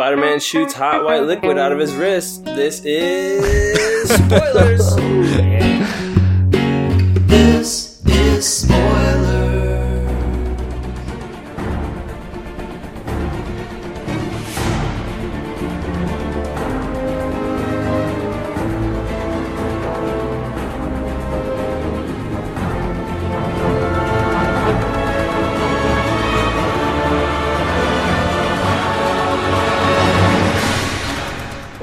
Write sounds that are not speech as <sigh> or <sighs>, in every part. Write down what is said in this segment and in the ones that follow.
Spider Man shoots hot white liquid out of his wrist. This is <laughs> spoilers.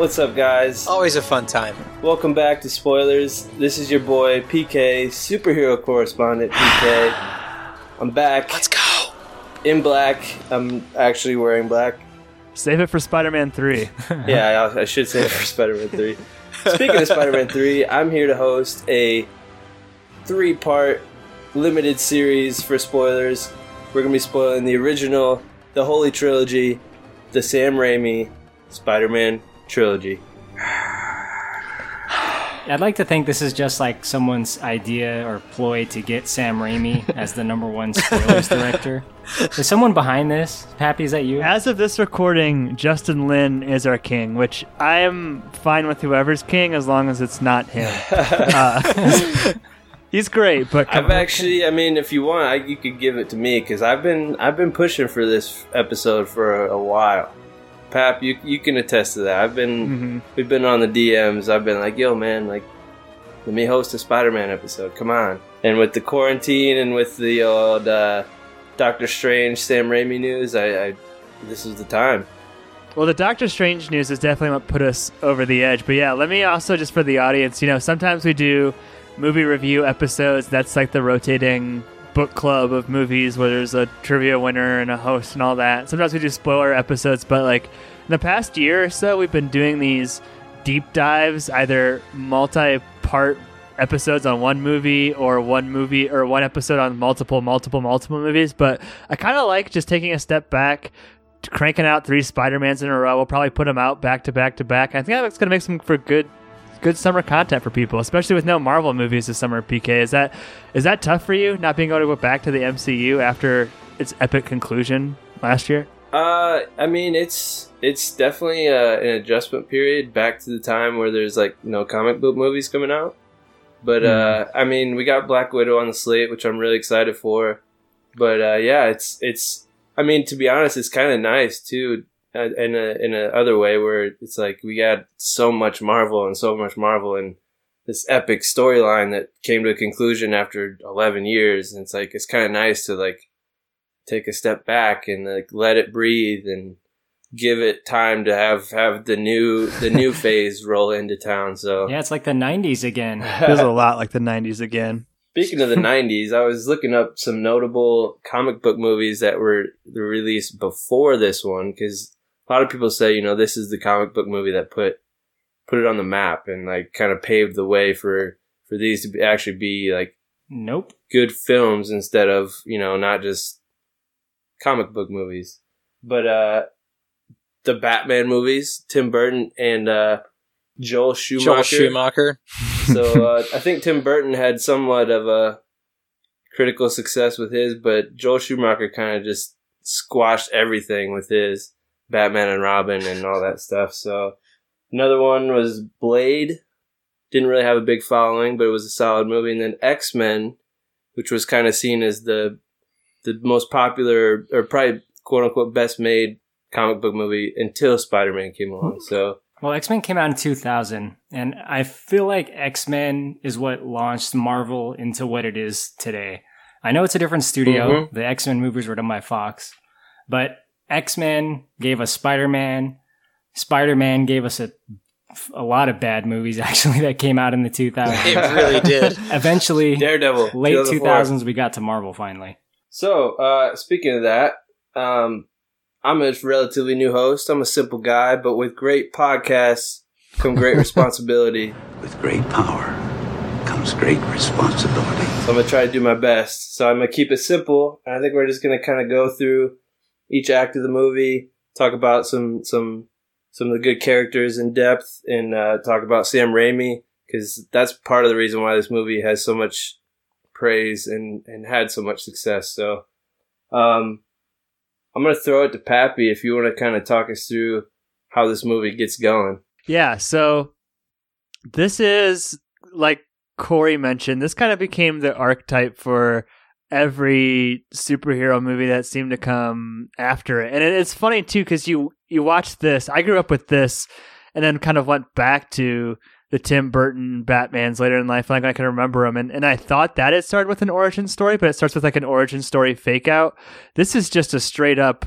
What's up, guys? Always a fun time. Welcome back to Spoilers. This is your boy PK, superhero correspondent PK. I'm back Let's go. in black. I'm actually wearing black. Save it for Spider-Man 3. <laughs> Yeah, I, I should say it for Spider Man 3. Speaking of Spider Man 3, I'm here to host a three part limited series for spoilers. We're going to be spoiling the original, the Holy Trilogy, the Sam Raimi Spider Man trilogy. <sighs> I'd like to think this is just like someone's idea or ploy to get Sam Raimi <laughs> as the number one spoilers director. Is someone behind this? Happy, is that you? As of this recording, Justin Lin is our king, which I am fine with whoever's king as long as it's not him. <laughs> Uh, <laughs> he's great, but I've actually, I mean, if you want, I, you could give it to me because I've been, I've been pushing for this episode for a, a while. Pap, you you can attest to that. I've been, Mhm. we've been on the DMs. I've been like, yo, man, like, let me host a Spider-Man episode. Come on. And with the quarantine and with the old uh, Doctor Strange, Sam Raimi news, I, I this is the time. Well, the Doctor Strange news is definitely what put us over the edge. But yeah, let me also just for the audience, you know, sometimes we do movie review episodes. That's like the rotating book club of movies where there's a trivia winner and a host and all that. Sometimes we do spoiler episodes, but like in the past year or so, we've been doing these deep dives, either multi-part episodes on one movie or one movie or one episode on multiple multiple multiple movies but i kind of like just taking a step back cranking out three Spider-Mans in a row. We'll probably put them out back to back to back. I think that's going to make some for good good summer content for people, especially with no Marvel movies this summer. PK, is that is that tough for you not being able to go back to the MCU after its epic conclusion last year? Uh, I mean, it's it's definitely uh, an adjustment period back to the time where there's like no comic book movies coming out. But uh, I mean, we got Black Widow on the slate, which I'm really excited for. But uh, yeah, it's it's. I mean, to be honest, it's kind of nice too, Uh, in a in a other way where it's like we got so much Marvel and so much Marvel and this epic storyline that came to a conclusion after 11 years, and it's like it's kind of nice to like take a step back and like let it breathe and give it time to have have the new the new <laughs> phase roll into town. So Yeah, it's like the 90s again. Feels a lot like the '90s again. speaking of the '90s, I was looking up some notable comic book movies that were released before this one because a lot of people say you know this is the comic book movie that put put it on the map and like kind of paved the way for for these to be, actually be like Nope. good films instead of you know not just comic book movies but uh the batman movies tim burton and uh joel schumacher, Joel Schumacher. so <laughs> uh, i think tim burton had somewhat of a critical success with his but joel schumacher kind of just squashed everything with his batman and robin and all that stuff so another one was blade didn't really have a big following but it was a solid movie and then x-men which was kind of seen as the the most popular or probably quote unquote best made comic book movie until Spider Man came along. So Well, X Men came out in 2000, and I feel like X Men is what launched Marvel into what it is today. I know it's a different studio. Mhm. The X Men movies were done by Fox, but X Men gave us Spider Man. Spider Man gave us a a lot of bad movies <laughs> actually that came out in the 2000s. It really did. <laughs> Eventually, Daredevil, late 2004. 2000s, we got to Marvel finally. So uh, speaking of that, um, I'm a relatively new host. I'm a simple guy, but with great podcasts come great <laughs> responsibility. With great power comes great responsibility. So I'm gonna try to do my best. So I'm gonna keep it simple. And I think we're just gonna kind of go through each act of the movie, talk about some some some of the good characters in depth, and uh, talk about Sam Raimi because that's part of the reason why this movie has so much praise and and had so much success. So, um, I'm gonna throw it to Pappy if you want to kind of talk us through how this movie gets going. Yeah, so this is like Corey mentioned, this kind of became the archetype for every superhero movie that seemed to come after it. And it- it's funny too cuz you you watch this. I grew up with this and then kind of went back to the Tim Burton Batmans later in life, like I can remember them, and, and I thought that it started with an origin story, but it starts with like an origin story fake out. This is just a straight up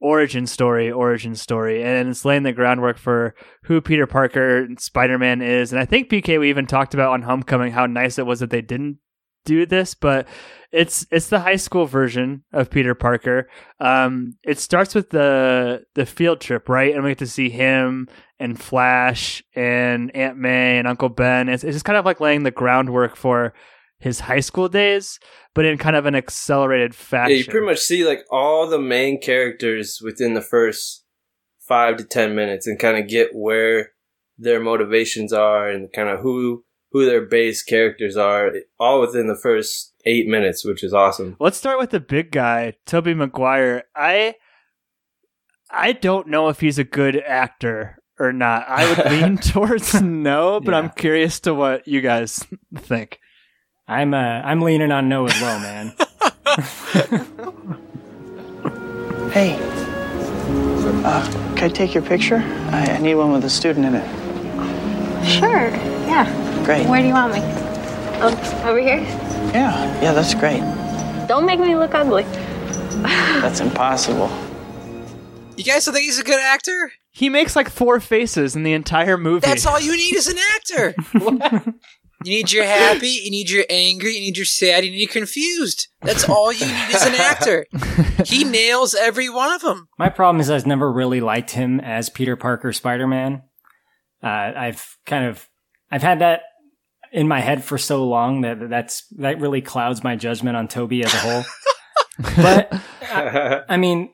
origin story, origin story, and it's laying the groundwork for who Peter Parker and Spider Man is. And I think PK we even talked about on Homecoming how nice it was that they didn't do this, but it's it's the high school version of Peter Parker. Um, it starts with the the field trip, right? And we get to see him and Flash and Aunt May and Uncle Ben. It's, it's just kind of like laying the groundwork for his high school days, but in kind of an accelerated fashion. Yeah, you pretty much see like all the main characters within the first five to ten minutes, and kind of get where their motivations are, and kind of who who their base characters are, all within the first eight minutes, which is awesome. Let's start with the big guy, Tobey Maguire. I I don't know if he's a good actor or not. I would <laughs> lean towards no, but I'm curious to what you guys think. I'm uh, I'm leaning on no as well, man. <laughs> Hey, uh, can I take your picture? I, I need one with a student in it. Sure. Yeah. Great. Where do you want me? Um, over here? Yeah, yeah, that's great. Don't make me look ugly. That's impossible. You guys don't think he's a good actor? He makes like four faces in the entire movie. That's all you need as an actor. <laughs> you need your happy, you need your angry, you need your sad, you need your confused. That's all you need as an actor. He <laughs> nails every one of them. My problem is I've never really liked him as Peter Parker Spider Man. Uh, I've kind of I've had that in my head for so long that that's that really clouds my judgment on Tobey as a whole. <laughs> but I mean,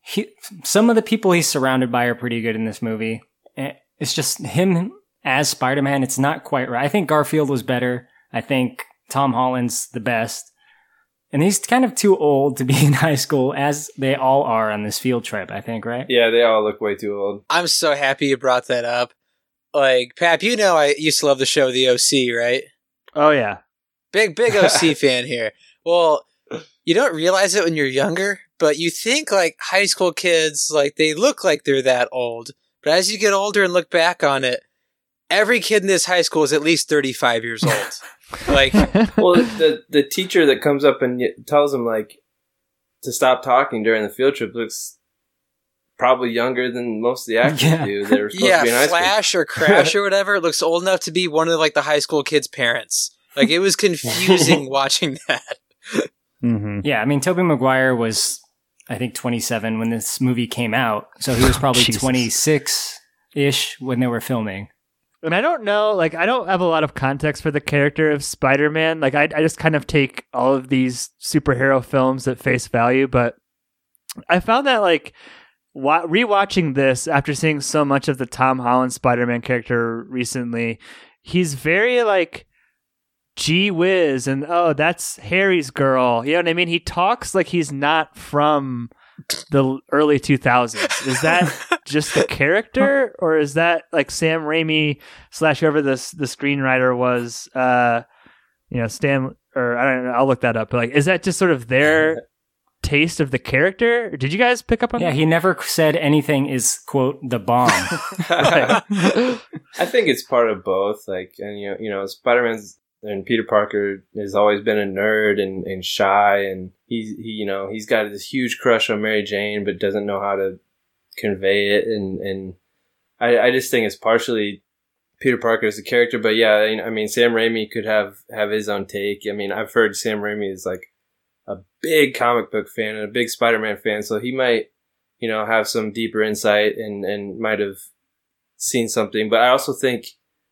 he, some of the people he's surrounded by are pretty good in this movie. Eh, It's just him as Spider Man. It's not quite right. I think Garfield was better. I think Tom Holland's the best. And he's kind of too old to be in <laughs> high school, as they all are on this field trip, I think, right? yeah, they all look way too old. I'm so happy you brought that up. Like, Pap, you know I used to love the show The OC, right? oh yeah. Big, big OC <laughs> fan here. Well, you don't realize it when you're younger, but you think like high school kids, like they look like they're that old. But as you get older and look back on it, every kid in this high school is at least 35 years old. <laughs> like, well, the the teacher that comes up and tells him like to stop talking during the field trip looks probably younger than most of the actors Yeah. do. They're supposed yeah, to be in high school. Flash or <laughs> Crash or whatever looks old enough to be one of like the high school kids' parents. Like it was <laughs> confusing <laughs> watching that. Mm-hmm. Yeah, I mean, Tobey Maguire was, I think, 27 when this movie came out. So he was probably 26 ish when they were filming. And I don't know, like I don't have a lot of context for the character of Spider-Man. Like I, I just kind of take all of these superhero films at face value. But I found that like wa- rewatching this after seeing so much of the Tom Holland Spider-Man character recently, he's very like gee whiz and oh that's Harry's girl. You know what I mean? He talks like he's not from the early 2000s. Is that <laughs> just the character or is that like Sam Raimi slash whoever this the screenwriter was uh you know Stan or I don't know I'll look that up but like is that just sort of their taste of the character did you guys pick up on Yeah, that he never said anything is, quote, the bomb. <laughs> I think it's part of both. Like, and you know, you know, Spider Man's and Peter Parker has always been a nerd and, and shy, and he's he, you know, he's got this huge crush on Mary Jane, but doesn't know how to convey it, and and I, I just think it's partially Peter Parker as a character, but yeah, I mean, Sam Raimi could have have his own take. I mean, I've heard Sam Raimi is like a big comic book fan and a big Spider Man fan, so he might, you know, have some deeper insight and and might have seen something. But I also think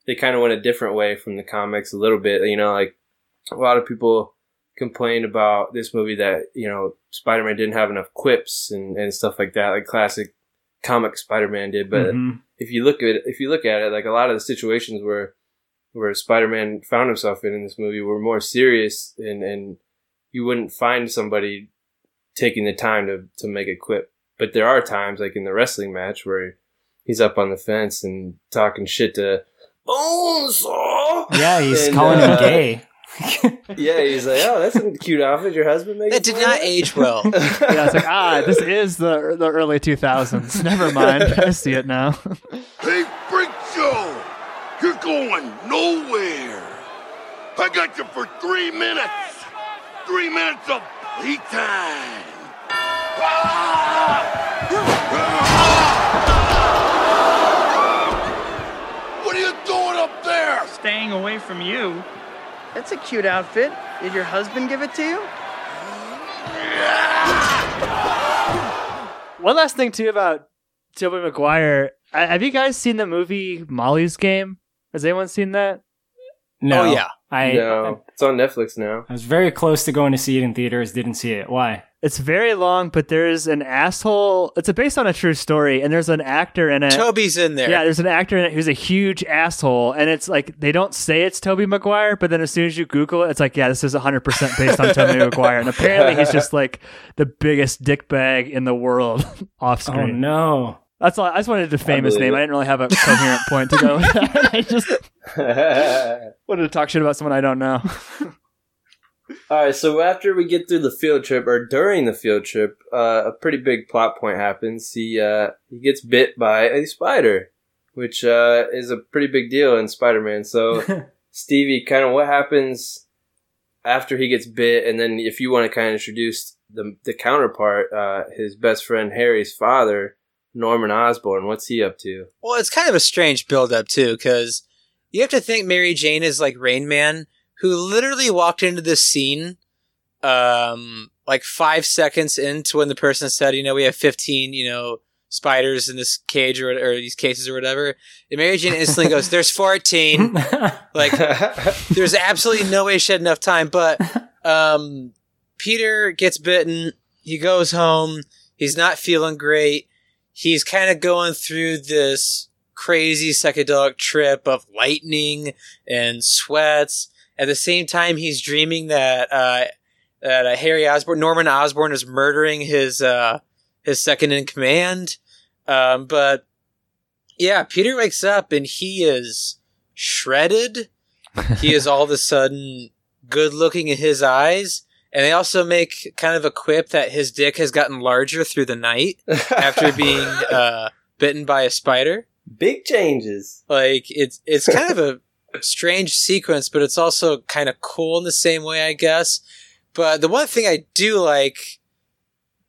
they kind of went a different way from the comics a little bit. You know, like a lot of people complained about this movie that you know Spider Man didn't have enough quips and and stuff like that, like classic comic Spider Man did. But Mhm. if you look at it, if you look at it, like a lot of the situations where where Spider Man found himself in in this movie were more serious, and and you wouldn't find somebody taking the time to to make a quip. But there are times, like in the wrestling match, where he's up on the fence and talking shit to Bonesaw. Yeah, he's And, calling uh, him gay. <laughs> Yeah, he's like, oh, that's a cute outfit your husband makes. That did not age well. <laughs> Yeah, it's like ah, this is the the early 2000s. Never mind, I see it now. Hey, Freak Show! You're going nowhere! I got you for three minutes! Three minutes of playtime! time. What are you doing up there? Staying away from you. That's a cute outfit. Did your husband give it to you? One last thing too about Tobey Maguire. Have you guys seen the movie Molly's Game? Has anyone seen that? No. Oh, yeah. I, no, it's on Netflix now. I was very close to going to see it in theaters, didn't see it. Why? It's very long, but there's an asshole. It's based on a true story, and there's an actor in it. Tobey's in there. Yeah, there's an actor in it who's a huge asshole, and it's like they don't say it's Tobey Maguire, but then as soon as you Google it, it's like, yeah, this is 100% based on Tobey <laughs> Maguire, and apparently he's just like the biggest dickbag in the world <laughs> off oh, screen. Oh no. That's all. I just wanted to defame his name. I didn't really have a coherent point to go <laughs> with that. I just <laughs> wanted to talk shit about someone I don't know. All right, so after we get through the field trip, or during the field trip, uh, a pretty big plot point happens. He uh, he gets bit by a spider, which uh, is a pretty big deal in Spider-Man. So, <laughs> Stevie, kind of what happens after he gets bit, and then if you want to kind of introduce the the counterpart, uh, his best friend Harry's father, Norman Osborn. What's he up to? Well, it's kind of a strange build-up too, because you have to think Mary Jane is like Rain Man, who literally walked into this scene, um, like five seconds into when the person said, "You know, we have fifteen, you know, spiders in this cage or, or these cases or whatever." And Mary Jane instantly goes, "There's 14. <laughs> Like, there's absolutely no way she had enough time. But um, Peter gets bitten. He goes home. He's not feeling great. He's kind of going through this crazy psychedelic trip of lightning and sweats. At the same time, he's dreaming that uh, that uh, Harry Osborn, Norman Osborn, is murdering his uh, his second in command. Um, but yeah, Peter wakes up and he is shredded. he is <laughs> all of a sudden good looking in his eyes. And they also make kind of a quip that his dick has gotten larger through the night after <laughs> being uh, bitten by a spider. big changes. Like it's it's kind of a strange sequence, but it's also kind of cool in the same way, I guess. But the one thing I do like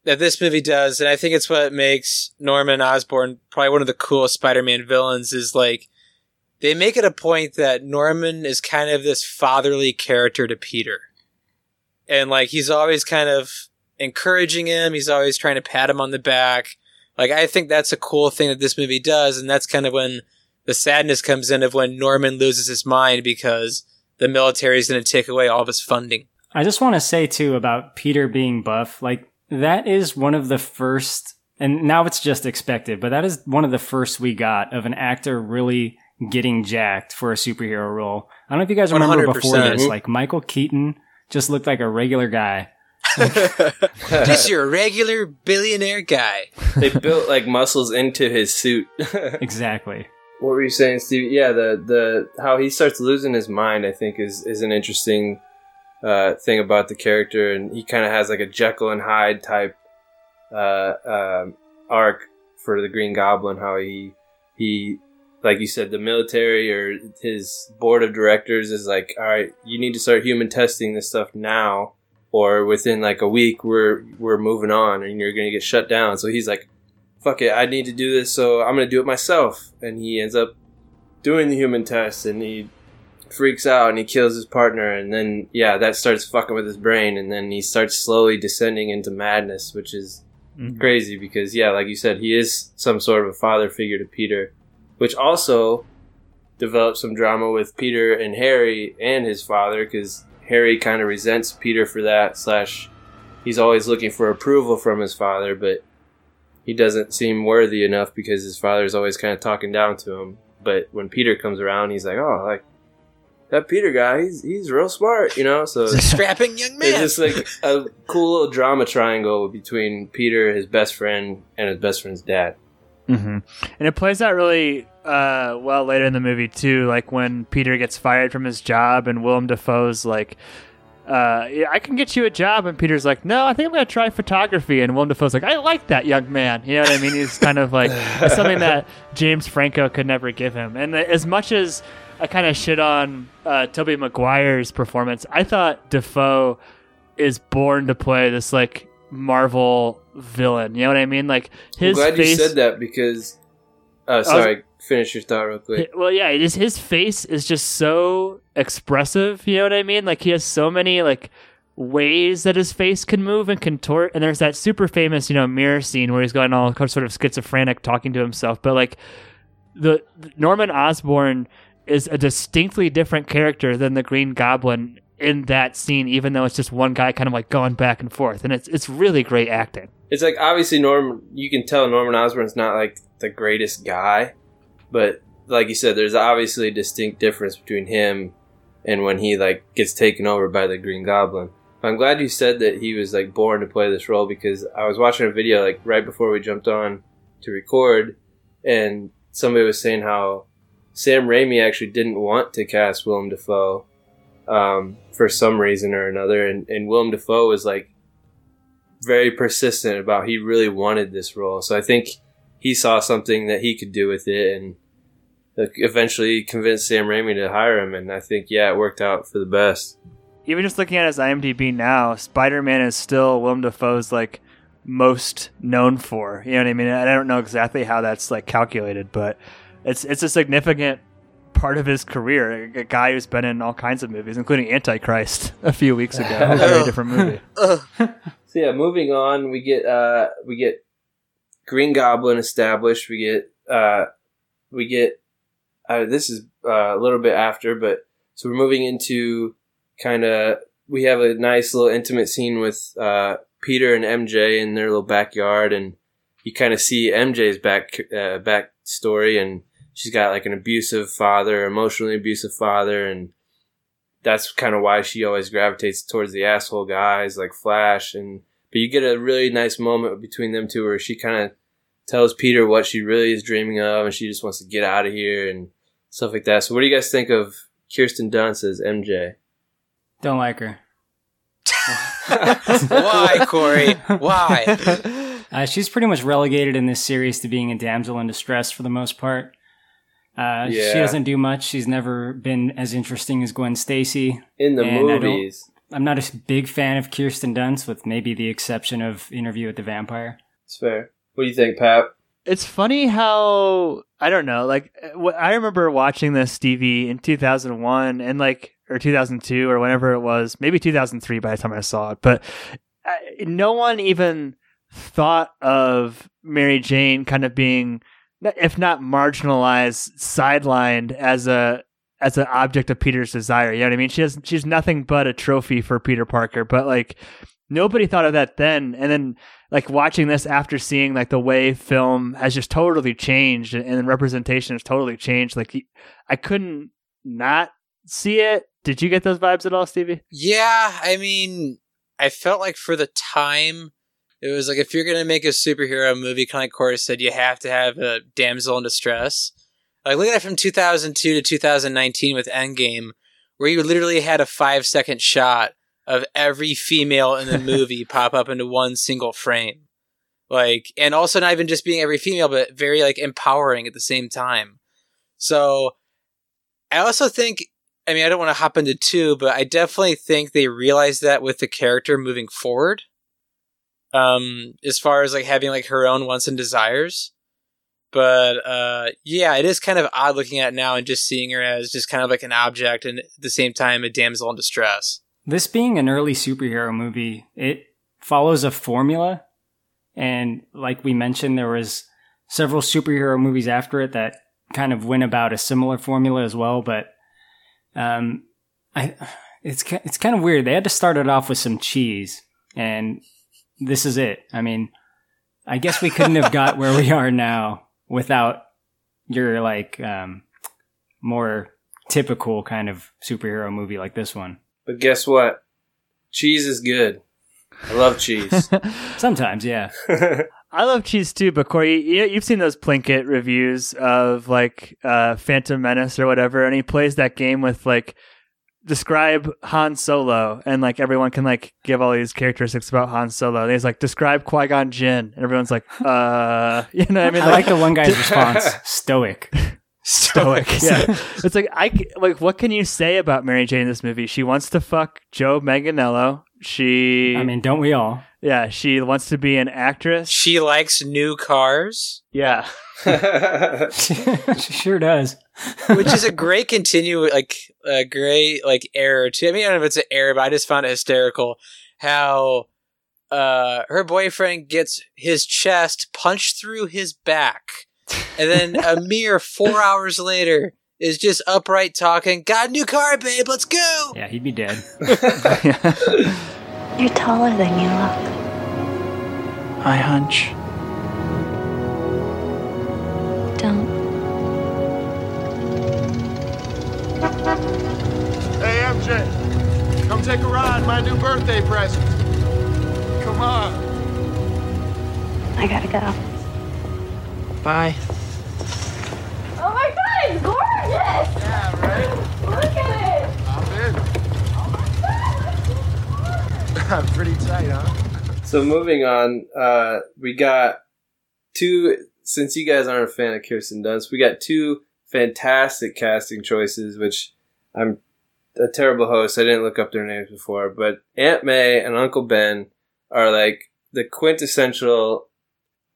that this movie does, and I think it's what makes Norman Osborn probably one of the coolest Spider-Man villains, is like they make it a point that Norman is kind of this fatherly character to Peter. And like he's always kind of encouraging him, he's always trying to pat him on the back. Like I think that's a cool thing that this movie does, and that's kind of when the sadness comes in of when Norman loses his mind because the military is going to take away all of his funding. I just want to say too about Peter being buff. Like that is one of the first, and now it's just expected, but that is one of the first we got of an actor really getting jacked for a superhero role. I don't know if you guys remember before 100%. this, like Michael Keaton just looked like a regular guy. <laughs> Just your regular billionaire guy. they built like muscles into his suit. <laughs> Exactly. What were you saying, Steve? Yeah, the the how he starts losing his mind, I think, is is an interesting uh, thing about the character, and he kind of has like a Jekyll and Hyde type uh, um arc for the Green Goblin. How he he like you said, the military or his board of directors is like, all right, you need to start human testing this stuff now, or within like a week, we're we're moving on, and you're gonna get shut down. So he's like, fuck it, I need to do this, so I'm gonna do it myself. And he ends up doing the human test, and he freaks out and he kills his partner, and then yeah, that starts fucking with his brain, and then he starts slowly descending into madness, which is mm-hmm. crazy because yeah, like you said, he is some sort of a father figure to Peter, which also develops some drama with Peter and Harry and his father because Harry kind of resents Peter for that. Slash, he's always looking for approval from his father, but he doesn't seem worthy enough because his father's always kind of talking down to him. But when Peter comes around, he's like, "Oh, like that Peter guy, he's he's real smart," you know. So He's a strapping young man. it's just like a cool little drama triangle between Peter, his best friend, and his best friend's dad. Hmm And it plays out really uh, well later in the movie too, like when Peter gets fired from his job and Willem Dafoe's like, uh, yeah, "I can get you a job," and Peter's like, "No, I think I'm gonna try photography." And Willem Dafoe's like, "I like that young man." You know what I mean? He's kind of like <laughs> something that James Franco could never give him. And as much as I kind of shit on uh, Tobey Maguire's performance, I thought Dafoe is born to play this like Marvel villain. You know what I mean? Like I'm his glad face. you said that because. Oh, sorry. Finish your thought real quick. Well, yeah, it is, his face is just so expressive. You know what I mean? Like he has so many like ways that his face can move and contort. And there's that super famous, you know, mirror scene where he's going all sort of schizophrenic, talking to himself. But like the Norman Osborn is a distinctly different character than the Green Goblin in that scene, even though it's just one guy kind of like going back and forth, and it's it's really great acting. It's like obviously Norman. You can tell Norman Osborn's not like the greatest guy, but like you said, there's obviously a distinct difference between him and when he like gets taken over by the Green Goblin. I'm glad you said that he was like born to play this role because I was watching a video like right before we jumped on to record, and somebody was saying how Sam Raimi actually didn't want to cast Willem Dafoe um, for some reason or another, and, and Willem Dafoe was like very persistent about he really wanted this role. So I think he saw something that he could do with it, and eventually convinced Sam Raimi to hire him. And I think yeah, it worked out for the best. Even just looking at his IMDb now, Spider Man is still Willem Dafoe's like most known for. You know what I mean? I don't know exactly how that's like calculated, but it's it's a significant part of his career. A guy who's been in all kinds of movies, including Antichrist a few weeks ago, <laughs> a very different movie. <laughs> So yeah, moving on, we get uh we get Green Goblin established. We get uh we get uh, this is uh, a little bit after, but so we're moving into kind of we have a nice little intimate scene with uh, Peter and MJ in their little backyard, and you kind of see MJ's back uh, back story, and she's got like an abusive father, emotionally abusive father, and that's kind of why she always gravitates towards the asshole guys like Flash, and but you get a really nice moment between them two where she kind of tells Peter what she really is dreaming of, and she just wants to get out of here and stuff like that. So, what do you guys think of Kirsten Dunst as MJ? Don't like her. <laughs> Why, Corey? Why? <laughs> Uh, she's pretty much relegated in this series to being a damsel in distress for the most part. Uh, Yeah. She doesn't do much. She's never been as interesting as Gwen Stacy. In the And movies, I'm not a big fan of Kirsten Dunst, with maybe the exception of Interview with the Vampire. it's fair. What do you think, Pat? It's funny how I don't know. Like wh- I remember watching this Stevie in 2001 and like or 2002 or whenever it was, maybe 2003 by the time I saw it. But uh, no one even thought of Mary Jane kind of being, if not marginalized, sidelined as a as an object of Peter's desire. You know what I mean? She she's nothing but a trophy for Peter Parker. But like nobody thought of that then, and then like watching this after seeing like the way film has just totally changed and, and representation has totally changed. Like I couldn't not see it. Did you get those vibes at all, Stevie? Yeah, I mean, I felt like for the time, it was like if you're gonna make a superhero movie, kind of like Corey said, you have to have a damsel in distress. Like look at that from 2002 to 2019 with Endgame, where you literally had a five second shot of every female in the <laughs> movie pop up into one single frame. Like, and also not even just being every female, but very like empowering at the same time. So, I also think I mean, I don't want to hop into two, but I definitely think they realized that with the character moving forward. Um, as far as like having like her own wants and desires. But uh yeah, it is kind of odd looking at now and just seeing her as just kind of like an object and at the same time a damsel in distress. This being an early superhero movie, it follows a formula. And like we mentioned, there was several superhero movies after it that kind of went about a similar formula as well. But um, I it's it's kind of weird. They had to start it off with some cheese, and this is it. I mean, I guess we couldn't have got where we are now without your like um, more typical kind of superhero movie like this one. But guess what? Cheese is good. I love cheese. <laughs> Sometimes, yeah. <laughs> I love cheese too, but Corey, you, you've seen those Plinkett reviews of like uh, Phantom Menace or whatever, and he plays that game with like describe Han Solo, and like everyone can like give all these characteristics about Han Solo. And he's like describe Qui Gon Jinn, and everyone's like, <laughs> uh, <laughs> you know what I mean? I like the one guy's response, <laughs> stoic. stoic. yeah, it's like I like what can you say about Mary Jane in this movie? She wants to fuck Joe Manganiello. She, I mean, don't we all? yeah, she wants to be an actress. She likes new cars, yeah, she sure does. Which is a great continue, like a great like error too. I mean, I don't know if it's an error, but I just found it hysterical how uh her boyfriend gets his chest punched through his back, and then a <laughs> mere four hours later is just upright talking. Got a new car, babe. Let's go. Yeah, he'd be dead. <laughs> You're taller than you look. I hunch. My new birthday present. Come on. I gotta go. Bye. Oh my god, it's gorgeous! Yeah, right? Look at it! I'm in. I'm <laughs> pretty tight, huh? So moving on, uh, we got two. Since you guys aren't a fan of Kirsten Dunst, we got two fantastic casting choices. Which I'm a terrible host. I didn't look up their names before, but Aunt May and Uncle Ben are like the quintessential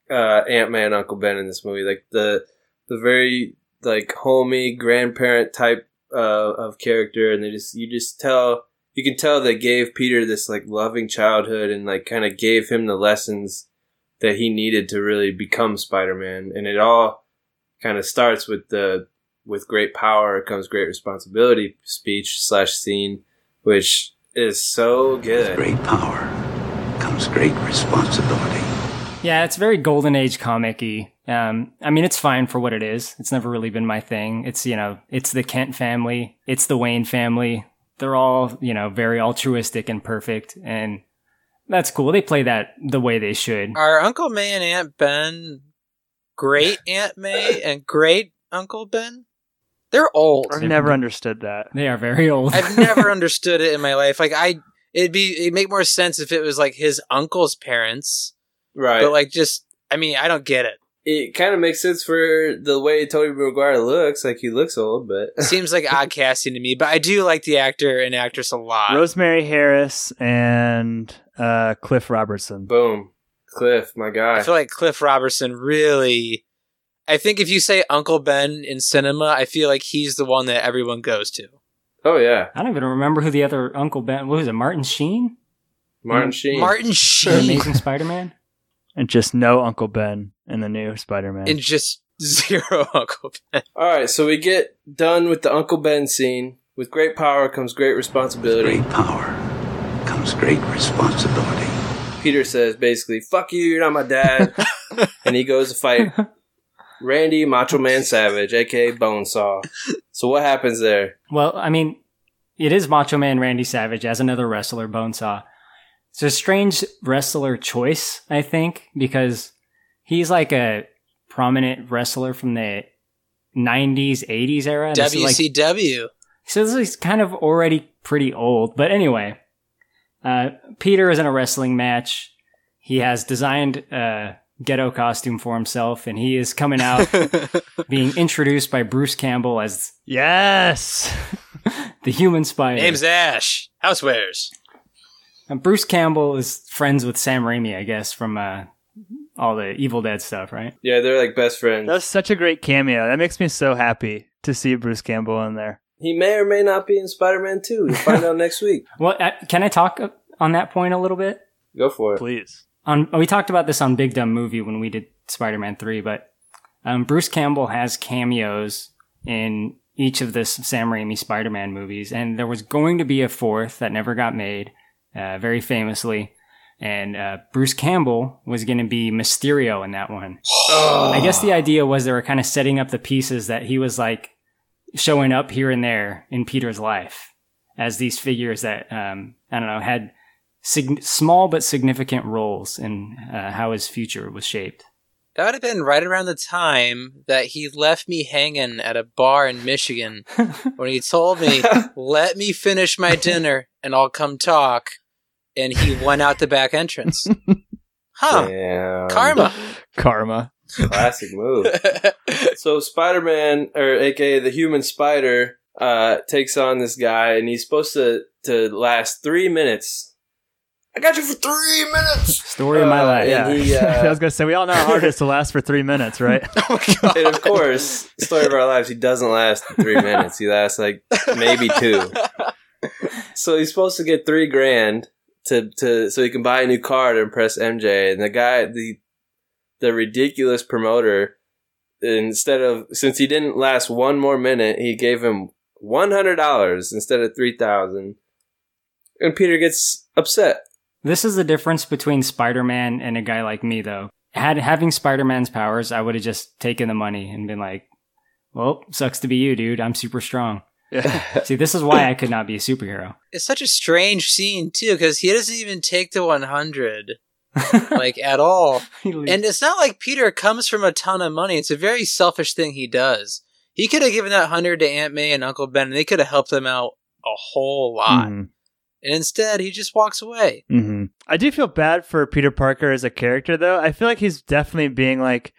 uh, Aunt May and Uncle Ben in this movie. Like the the very like homey grandparent type uh, of character, and they just you just tell you can tell they gave Peter this like loving childhood and like kind of gave him the lessons that he needed to really become Spider-Man. And it all kind of starts with the with great power comes great responsibility speech slash scene, which is so good. Great power comes great responsibility. Yeah, it's very golden age comic-y. Um, I mean, it's fine for what it is. It's never really been my thing. It's, you know, it's the Kent family. It's the Wayne family. They're all, you know, very altruistic and perfect. And that's cool. They play that the way they should. Are Uncle May and Aunt Ben great Aunt May and great Uncle Ben? They're old. I've never understood that. They are very old. I've never <laughs> understood it in my life. Like I, it'd be it'd make more sense if it was like his uncle's parents, Right. but like just I mean I don't get it. it kind of makes sense for the way Tobey Maguire looks. Like he looks old, but It <laughs> seems like odd casting to me, but I do like the actor and actress a lot. Rosemary Harris and uh, Cliff Robertson. boom, Cliff, my guy. I feel like Cliff Robertson really. I think if you say Uncle Ben in cinema, I feel like he's the one that everyone goes to. oh yeah, I don't even remember who the other Uncle Ben. What was it? Martin Sheen, Martin mm-hmm. Sheen. Martin the Sheen Amazing Spider-Man. And just no Uncle Ben in the new Spider Man. and just zero <laughs> Uncle Ben. All right, so we get done with the Uncle Ben scene. With great power comes great responsibility. Great power comes great responsibility. Peter says basically, "Fuck you, you're not my dad," <laughs> and he goes to fight <laughs> Randy Macho Man Savage, aka Bonesaw. So what happens there? Well, I mean, it is Macho Man Randy Savage as another wrestler, Bonesaw. It's a strange wrestler choice, I think, because he's like a prominent wrestler from the 90s, 80s era. and this is like- WCW. so this is kind of already pretty old. But anyway, uh, Peter is in a wrestling match. He has designed a ghetto costume for himself, and he is coming out <laughs> being introduced by Bruce Campbell as yes! <laughs> the human spider. Name's Ash. Housewares. And Bruce Campbell is friends with Sam Raimi, I guess, from uh, all the Evil Dead stuff, right? Yeah, they're like best friends. That was such a great cameo. That makes me so happy to see Bruce Campbell in there. he may or may not be in Spider-Man 2. We'll find out <laughs> next week. Well, uh, can I talk uh, on that point a little bit? Go for it. Please. On we talked about this on Big Dumb Movie when we did Spider-Man Three, but um, Bruce Campbell has cameos in each of the Sam Raimi Spider-Man movies, and there was going to be a fourth that never got made, uh, very famously. And uh, Bruce Campbell was going to be Mysterio in that one. I guess the idea was they were kind of setting up the pieces that he was like showing up here and there in Peter's life as these figures that um, I don't know had sig- small but significant roles in uh, how his future was shaped. That would have been right around the time that he left me hanging at a bar in Michigan <laughs> when he told me, "Let me finish my <laughs> dinner and I'll come talk." And he went out the back entrance. <laughs> Huh? Damn. Karma. Karma. Classic move. so Spider Man, or aka the Human Spider, uh, takes on this guy, and he's supposed to to last three minutes. I got you for three minutes. Story of my Uh, life. and Yeah. he, uh, <laughs> I was gonna say we all know how hard it is to last for three minutes, right? <laughs> oh <laughs> and of course, story of our lives, he doesn't last three minutes. He lasts like maybe two. So he's supposed to get three grand to, to so he can buy a new car to impress MJ. And the guy, the the ridiculous promoter, instead of since he didn't last one more minute, he gave him one hundred dollars instead of three thousand. And Peter gets upset. This is the difference between Spider-Man and a guy like me, though. Had having Spider-Man's powers, I would have just taken the money and been like, "Well, sucks to be you, dude. I'm super strong." Yeah. <laughs> See, this is why I could not be a superhero. It's such a strange scene too, because he doesn't even take the 100 <laughs> like at all. And it's not like Peter comes from a ton of money. It's a very selfish thing he does. He could have given that 100 to Aunt May and Uncle Ben, and they could have helped them out a whole lot. Mhm. And instead, he just walks away. Mm-hmm. I do feel bad for Peter Parker as a character, though. I feel like he's definitely being like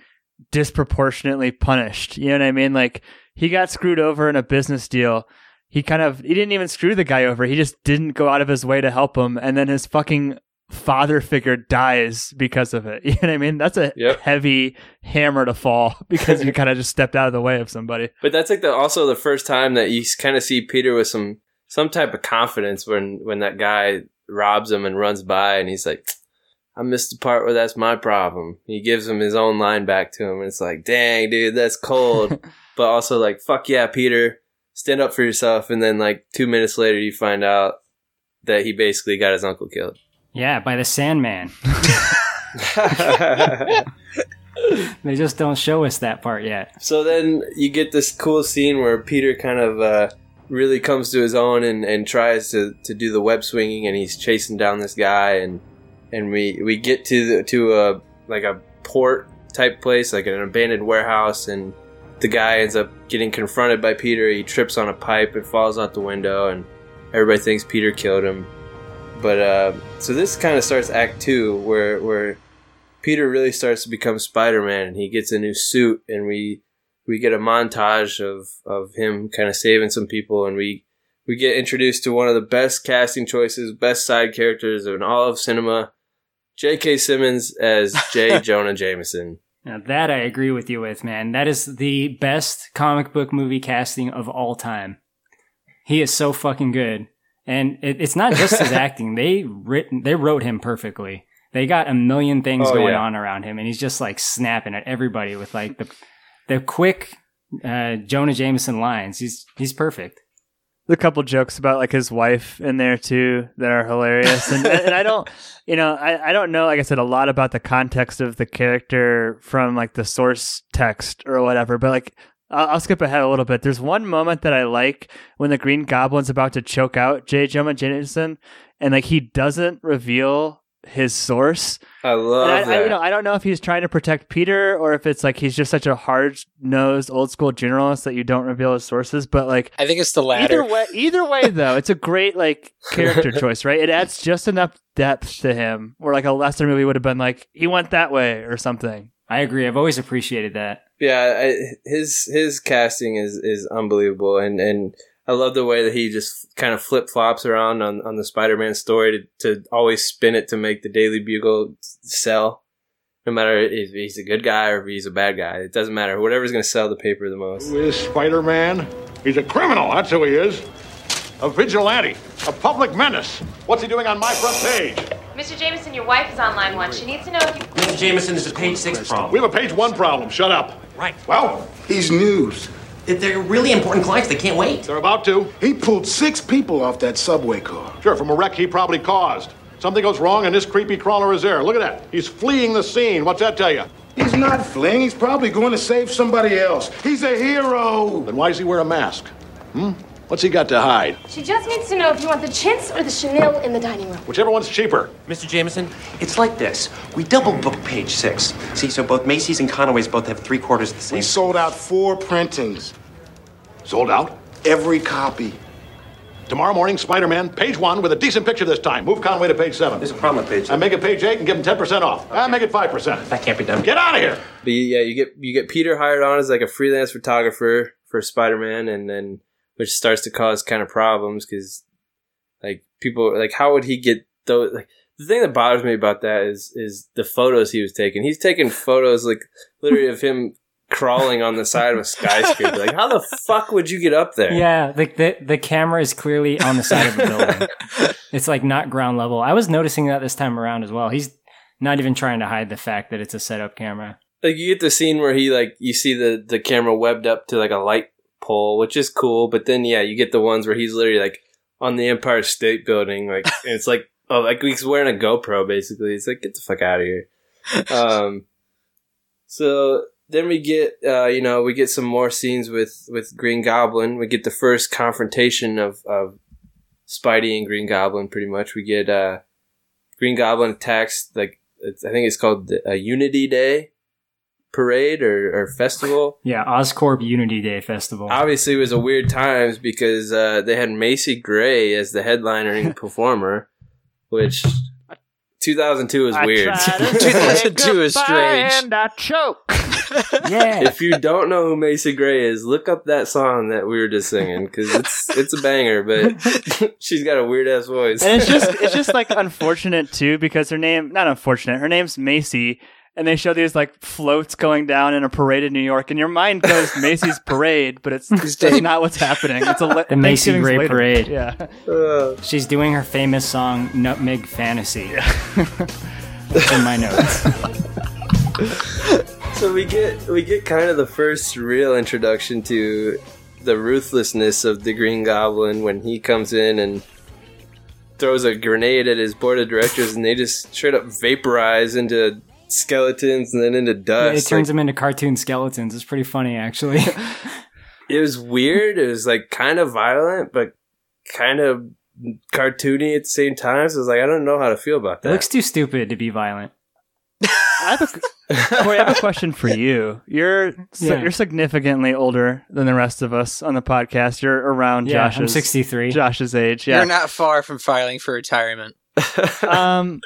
disproportionately punished. You know what I mean? Like he got screwed over in a business deal. He kind of he didn't even screw the guy over. He just didn't go out of his way to help him, and then his fucking father figure dies because of it. <laughs> You know what I mean? That's a Yep. heavy hammer to fall <laughs> because you kind of just stepped out of the way of somebody. But that's like the also the first time that you kind of see Peter with some some type of confidence when when that guy robs him and runs by and he's like, I missed the part where that's my problem. He gives him his own line back to him and it's like, dang, dude, that's cold. <laughs> but also like, fuck yeah, Peter, stand up for yourself. And then like two minutes later, you find out that he basically got his uncle killed. Yeah, by the Sandman. <laughs> They just don't show us that part yet. So then you get this cool scene where Peter kind of uh, really comes to his own and, and tries to, to do the web swinging, and he's chasing down this guy, and and we we get to the, to a like a port type place, like an abandoned warehouse, and the guy ends up getting confronted by Peter. He trips on a pipe and falls out the window, and everybody thinks Peter killed him. But uh, so this kind of starts Act Two, where where Peter really starts to become Spider Man, and he gets a new suit, and we we get a montage of of him kind of saving some people, and we we get introduced to one of the best casting choices, best side characters in all of cinema, J.K. Simmons as J. <laughs> Jonah Jameson. Now that I agree with you with, man. That is the best comic book movie casting of all time. He is so fucking good, and it, it's not just his <laughs> acting. They written, they wrote him perfectly. They got a million things Oh, going yeah. on around him, and he's just like snapping at everybody with like the the quick uh, Jonah Jameson lines. He's he's perfect. a couple jokes about like his wife in there too that are hilarious and, and i don't <laughs> you know I, I don't know like i said a lot about the context of the character from like the source text or whatever but like I'll, skip ahead a little bit there's one moment that i like when the green goblin's about to choke out j jonah jameson and like he doesn't reveal his source I love and I, I, you know, I don't know if he's trying to protect Peter or if it's like he's just such a hard nosed old school generalist that you don't reveal his sources. But like, I think it's the latter. Either way, either way though, it's a great like character <laughs> choice, right? It adds just enough depth to him, where like a lesser movie would have been like he went that way or something. I agree. I've always appreciated that. yeah, I, his his casting is is unbelievable, and and I love the way that he just kind of flip flops around on on the Spider Man story to to always spin it to make the Daily Bugle sell. No matter if he's a good guy or if he's a bad guy, it doesn't matter. Whatever's going to sell the paper the most. Who is Spider Man? He's a criminal, that's who he is. A vigilante, a public menace. What's he doing on my front page? Mr. Jameson, your wife is on line one. She needs to know if you. Mr. Jameson, there's a page six problem. We have a page one problem. Shut up. Right. Well, He's news. If They're really important clients. They can't wait. they're about to. He pulled six people off that subway car. Sure, from a wreck he probably caused. Something goes wrong and this creepy crawler is there. Look at that. He's fleeing the scene. What's that tell you? He's not fleeing. He's probably going to save somebody else. He's a hero. Then why does he wear a mask? Hmm? What's he got to hide? She just needs to know if you want the chintz or the chenille in the dining room. Whichever one's cheaper. Mr. Jameson, it's like this. We double book page six. See, so both Macy's and Conaway's both have three quarters of the same. We sold out four printings. Sold out? Every copy. Tomorrow morning, Spider-Man, page one with a decent picture this time. Move Conway to page seven. There's a problem with page I make it page eight and give him 10% off. I make it 5%. That can't be done. Get out of here! But yeah, you get you get Peter hired on as like a freelance photographer for Spider Man, and then which starts to cause kind of problems because like people like how would he get those like the thing that bothers me about that is is the photos he was taking. He's taking photos like literally of him crawling on the side of a skyscraper. Like how the fuck would you get up there? Yeah, the, the the camera is clearly on the side of the building. <laughs> it's like not ground level. I was noticing that this time around as well. He's not even trying to hide the fact that it's a setup camera. Like you get the scene where he like you see the the camera webbed up to like a light pole, which is cool. But then yeah, you get the ones where he's literally like on the Empire State Building, like <laughs> and it's like oh like he's wearing a GoPro basically. It's like get the fuck out of here. <laughs> Um, so then we get uh, you know we get some more scenes with with Green Goblin. We get the first confrontation of of Spidey and Green Goblin. Pretty much, we get uh, Green Goblin attacks like it's, I think it's called the, a Unity Day parade or, or festival. <laughs> Yeah, Oscorp Unity Day Festival. Obviously, it was a weird times because uh, they had Macy Gray as the headliner and <laughs> performer, which 2002 is weird. <laughs> 2002 is strange. And I choke. Yeah. if you don't know who Macy Gray is, look up that song that we were just singing because it's it's a banger. But <laughs> she's got a weird ass voice. And it's just <laughs> it's just like unfortunate too because her name not unfortunate. Her name's Macy. And they show these like floats going down in a parade in New York, and your mind goes Macy's parade, but it's that's not what's happening. It's a le- The Macy Gray later. Parade. Yeah, Uh, She's doing her famous song Nutmeg Fantasy. It's in my notes. <laughs> so we get we get kind of the first real introduction to the ruthlessness of the Green Goblin when he comes in and throws a grenade at his board of directors, and they just straight up vaporize into skeletons and then into dust. it turns Like, them into cartoon skeletons. It's pretty funny, actually. <laughs> <laughs> it was weird. It was like kind of violent, but kind of cartoony at the same time. So I was like, I don't know how to feel about that. it that. looks too stupid to be violent. I have a, Corey, I have a question for you. You're Yeah. you're significantly older than the rest of us on the podcast. You're around Yeah, Josh's I'm 63. Josh's age. Yeah, You're not far from filing for retirement. <laughs> um,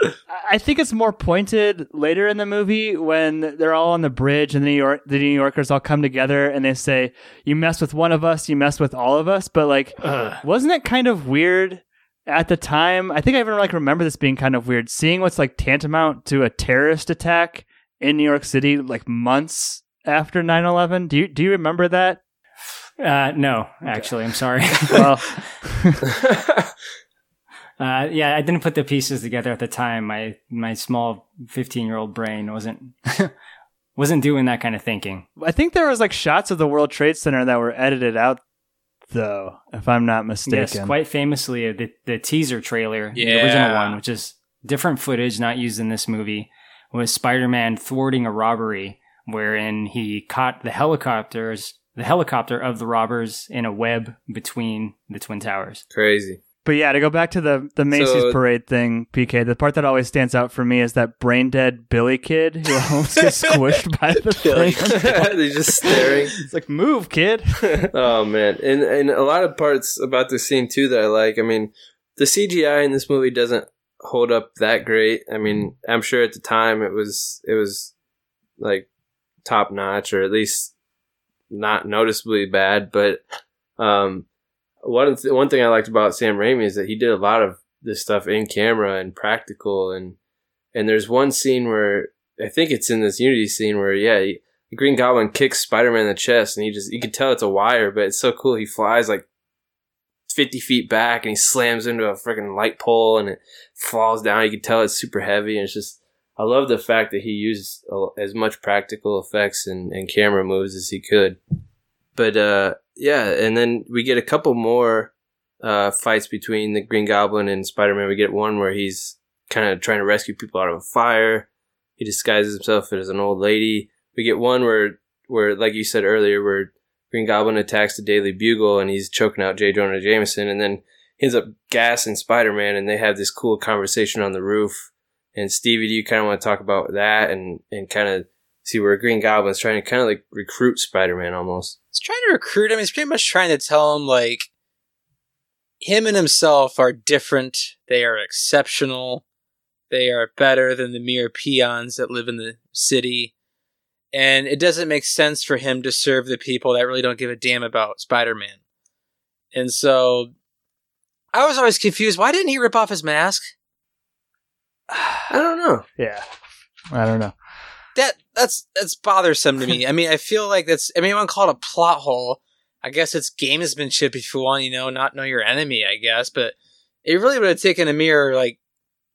I think it's more pointed later in the movie when they're all on the bridge and the New York the New Yorkers all come together and they say, "You mess with one of us, you mess with all of us." But like, wasn't it kind of weird at the time? I think I even like remember this being kind of weird, seeing what's like tantamount to a terrorist attack in New York City, like months after 9-11. Do you do you remember that? Uh, no, actually, I'm sorry. <laughs> Well, <laughs> Uh, yeah, I didn't put the pieces together at the time. My my small 15 year old brain wasn't <laughs> wasn't doing that kind of thinking. I think there was like shots of the World Trade Center that were edited out, though, if I'm not mistaken. Yes, quite famously, uh, the the teaser trailer, the original one, which is different footage not used in this movie, was Spider Man thwarting a robbery wherein he caught the helicopters, the helicopter of the robbers in a web between the twin towers. Crazy. But yeah, to go back to the the Macy's So- parade thing, PK, the part that always stands out for me is that brain dead Billy kid who <laughs> almost gets squished by the <laughs> thing. They're just staring. <laughs> It's like, move, kid. oh man, and and a lot of parts about the scene too that I like. I mean, the CGI in this movie doesn't hold up that great. I mean, I'm sure at the time it was it was like top notch or at least not noticeably bad. But um, one th- one thing I liked about Sam Raimi is that he did a lot of this stuff in camera and practical and and there's one scene where I think it's in this Unity scene where yeah. He, the Green Goblin kicks Spider Man in the chest, and he just you can tell it's a wire, but it's so cool. He flies like fifty feet back, and he slams into a freaking light pole, and it falls down. You can tell it's super heavy, and it's just I love the fact that he used as much practical effects and, and camera moves as he could. But uh, yeah, and then we get a couple more uh, fights between the Green Goblin and Spider Man. We get one where he's kind of trying to rescue people out of a fire. He disguises himself as an old lady. We get one where, where like you said earlier, where Green Goblin attacks the Daily Bugle and he's choking out J. Jonah Jameson, and then he ends up gassing Spider Man, and they have this cool conversation on the roof. And Stevie, do you kind of want to talk about that and and kind of see where Green Goblin's trying to kind of like recruit Spider Man almost? He's trying to recruit him. He's pretty much trying to tell him like him and himself are different. They are exceptional. They are better than the mere peons that live in the city. And it doesn't make sense for him to serve the people that really don't give a damn about Spider Man. And so I was always confused. Why didn't he rip off his mask? <sighs> I don't know. Yeah. I don't know. That that's that's bothersome to me. <laughs> I mean, I feel like that's I mean, anyone call it a plot hole. I guess it's gamesmanship if you want, you know, not know your enemy, I guess, but it really would have taken a mere like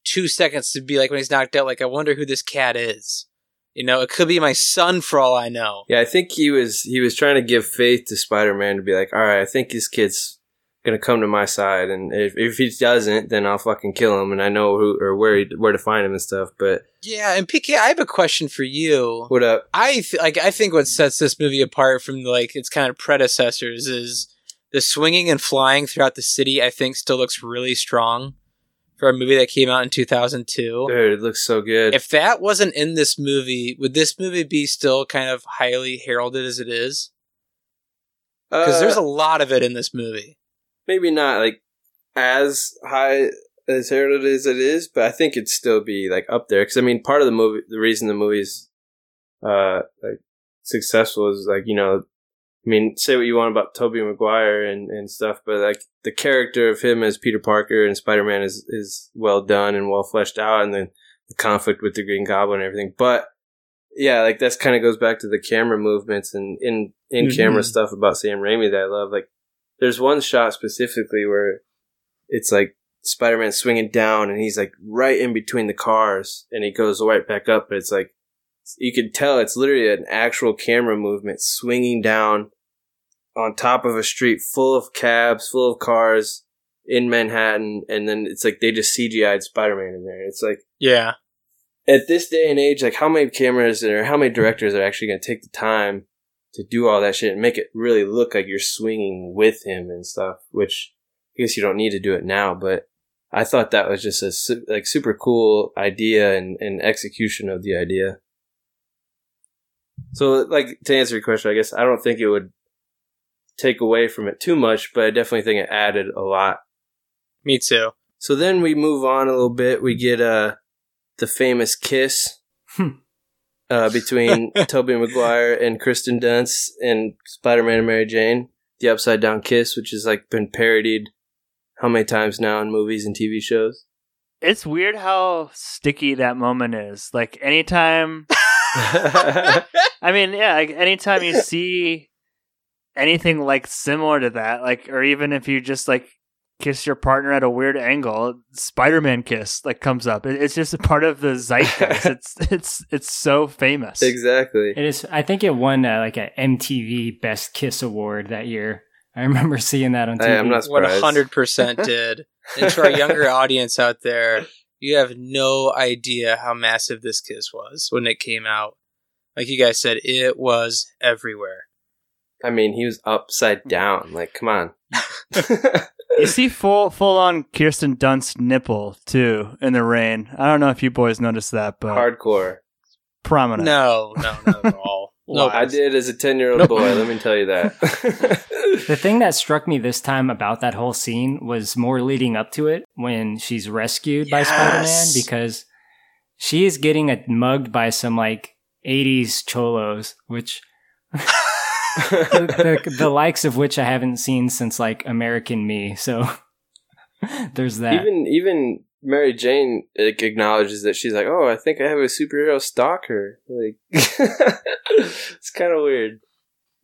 two seconds to be like when he's knocked out, like, I wonder who this cat is. You know, it could be my son for all I know. Yeah, I think he was he was trying to give faith to Spider Man to be like, all right, I think this kid's gonna come to my side, and if if he doesn't, then I'll fucking kill him, and I know who or where he, where to find him and stuff. But Yeah, and PK, I have a question for you. what up? I th- like I think what sets this movie apart from like its kind of predecessors is the swinging and flying throughout the city. I think still looks really strong for a movie that came out in 2002. Dude, it looks so good. If that wasn't in this movie, would this movie be still kind of highly heralded as it is? Because Uh, there's a lot of it in this movie. Maybe not like as high as heralded as it is, but I think it'd still be like up there. Because I mean, part of the movie, the reason the movie's uh like successful is like you know, I mean, say what you want about Tobey Maguire and and stuff, but like the character of him as Peter Parker and Spider Man is is well done and well fleshed out, and then the conflict with the Green Goblin and everything, but. Yeah, like that's kind of goes back to the camera movements and in in camera Mhm. stuff about Sam Raimi that I love. Like there's one shot specifically where it's like Spider-Man swinging down and he's like right in between the cars and he goes right back up. But it's like you can tell it's literally an actual camera movement swinging down on top of a street full of cabs, full of cars in Manhattan, and then it's like they just CGI'd Spider-Man in there. It's like Yeah. at this day and age, like how many cameras or how many directors are actually going to take the time to do all that shit and make it really look like you're swinging with him and stuff? Which I guess you don't need to do it now, but I thought that was just a su- like super cool idea and, and execution of the idea. So, like to answer your question, I guess I don't think it would take away from it too much, but I definitely think it added a lot. Me too. So then we move on a little bit. We get uh the famous kiss uh, between <laughs> Tobey Maguire and Kirsten Dunst and Spider Man and Mary Jane. The upside down kiss, which has like been parodied how many times now in movies and TV shows. It's weird how sticky that moment is. Like anytime <laughs> I mean, yeah, like anytime you see anything like similar to that, like or even if you just like kiss your partner at a weird angle, Spider-Man kiss like comes up. It, it's just a part of the zeitgeist. <laughs> it's it's it's so famous. Exactly. It is. I think it won uh, like a MTV Best Kiss Award that year. I remember <laughs> seeing that on TV. Hey, I'm not One surprised. hundred percent <laughs> did. And to our younger audience out there, you have no idea how massive this kiss was when it came out. Like you guys said, it was everywhere. I mean, he was upside down. Like, come on. You see full full on Kirsten Dunst nipple too in the rain. I don't know if you boys noticed that, but Hardcore. prominent. No, no, not at all. <laughs> No, I did as a 10 year old boy. Let me tell you that. <laughs> The thing that struck me this time about that whole scene was more leading up to it when she's rescued by Spider Man because she is getting a, mugged by some like 80s cholos, which <laughs> the, the, the likes of which I haven't seen since like American Me. So <laughs> there's that. even even Mary Jane like, acknowledges that she's like, "Oh, I think I have a superhero stalker." Like, <laughs> it's kind of weird,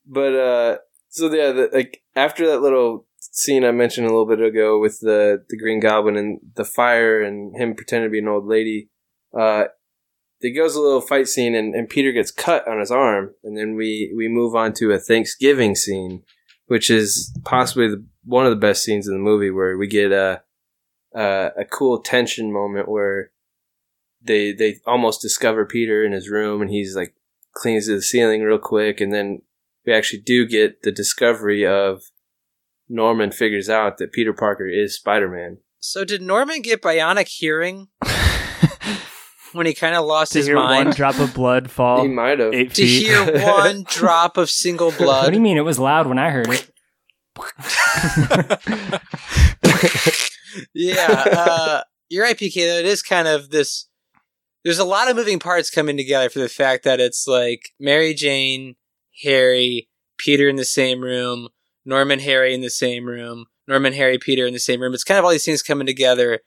but uh, so yeah, the, like after that little scene I mentioned a little bit ago with the the Green Goblin and the fire and him pretending to be an old lady, uh, there goes a little fight scene and, and Peter gets cut on his arm, and then we we move on to a Thanksgiving scene, which is possibly the, one of the best scenes in the movie where we get a uh, a cool tension moment where they they almost discover Peter in his room and he's like cleans the ceiling real quick and then we actually do get the discovery of Norman figures out that Peter Parker is Spider Man. So did Norman get bionic hearing <laughs> when he kind of lost to his hear mind? one drop of blood fall He might have. eight to feet. hear <laughs> one drop of single <laughs> blood. What do you mean? It was loud when I heard it. <laughs> yeah, uh, you're right, PK. Though it is kind of this. There's a lot of moving parts coming together for the fact that it's like Mary Jane, Harry, Peter in the same room, Norman, Harry in the same room, Norman, Harry, Peter in the same room. It's kind of all these things coming together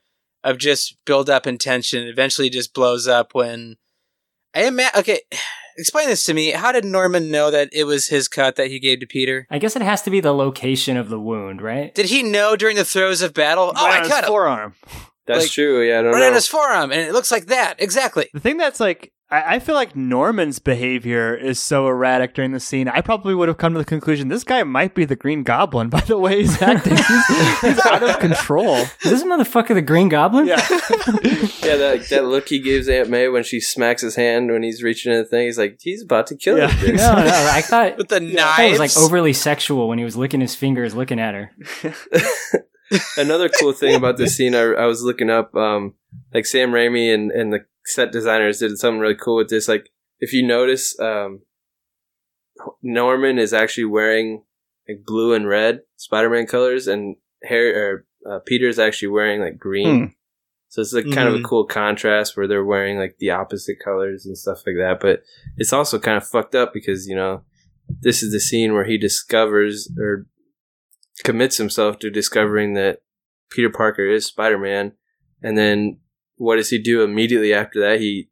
of just build up and tension. Eventually, just blows up when I am. Okay, <sighs> explain this to me. How did Norman know that it was his cut that he gave to Peter? I guess it has to be the location of the wound, right? Did he know during the throes of battle? Oh, Right I on his cut him forearm. That's like, true. Yeah, I don't right know. on his forearm, and it looks like that exactly. The thing that's like, I, I feel like Norman's behavior is so erratic during the scene. I probably would have come to the conclusion this guy might be the Green Goblin <laughs> by the way he's acting. <laughs> he's, he's out of control. Is this motherfucker the Green Goblin? Yeah. <laughs> yeah, that that look he gives Aunt May when she smacks his hand when he's reaching in the thing. He's like, he's about to kill Yeah. him. No, no. I thought, With the knife. thought it was like overly sexual when he was licking his fingers, looking at her. Another cool thing about this scene, I, I was looking up, um, like Sam Raimi and, and the set designers did something really cool with this. Like, if you notice, um, Norman is actually wearing like blue and red Spider-Man colors, and Harry or uh, Peter's actually wearing like green. Hmm. So it's like kind of a Mhm. cool contrast where they're wearing like the opposite colors and stuff like that. But it's also kind of fucked up because you know this is the scene where he discovers or commits himself to discovering that Peter Parker is Spider Man, and then what does he do immediately after that? He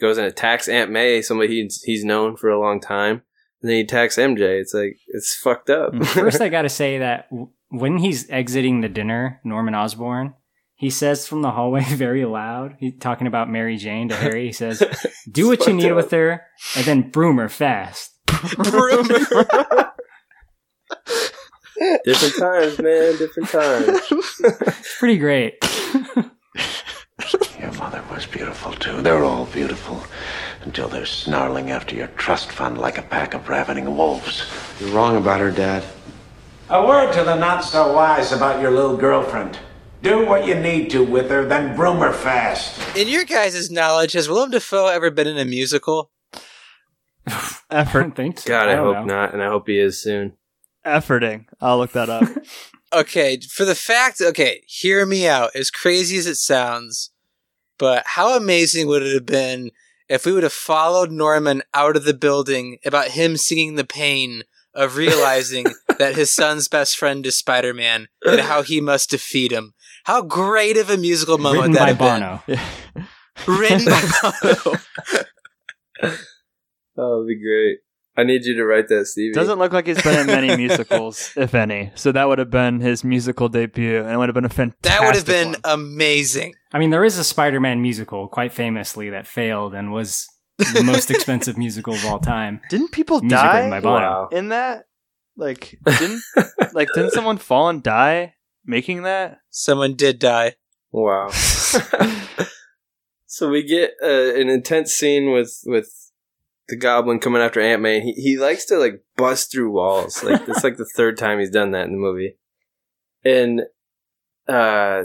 goes and attacks Aunt May, somebody he's he's known for a long time, and then he attacks MJ. It's like it's fucked up. Mm. <laughs> First, I got to say that when he's exiting the dinner, Norman Osborn, he says from the hallway <laughs> very loud, he's talking about Mary Jane to Harry. He says, <laughs> "Do what you need up. with her, and then broom her fast." Broom. different times, man. Different times. It's pretty great. Your mother was beautiful, too. They're all beautiful. Until they're snarling after your trust fund like a pack of ravening wolves. You're wrong about her, Dad. A word to the not so wise about your little girlfriend. Do what you need to with her, then broom her fast. In your guys' knowledge, has Willem Dafoe ever been in a musical? <laughs> I Effort, don't think so. God, I, don't hope know. not, and I hope he is soon. efforting. I'll look that up. <laughs> Okay, for the fact, okay, hear me out. As crazy as it sounds, but how amazing would it have been if we would have followed Norman out of the building about him singing the pain of realizing <laughs> that his son's best friend is Spider Man and how he must defeat him? How great of a musical moment Written would by have Bono. been? Written by Bono. <laughs> Oh, it'd be great. I need you to write that, Stevie. Doesn't look like he's been in many <laughs> musicals, if any. So that would have been his musical debut, and it would have been a fantastic. That would have been one. amazing. I mean, there is a Spider-Man musical, quite famously, that failed and was the most <laughs> expensive musical of all time. Didn't people Music die written by Wow. in that? Like, didn't like didn't someone fall and die making that? Someone did die. Wow. <laughs> so we get uh, an intense scene with with the goblin coming after Aunt May, He he likes to like bust through walls. <laughs> Like it's like the third time he's done that in the movie. And uh,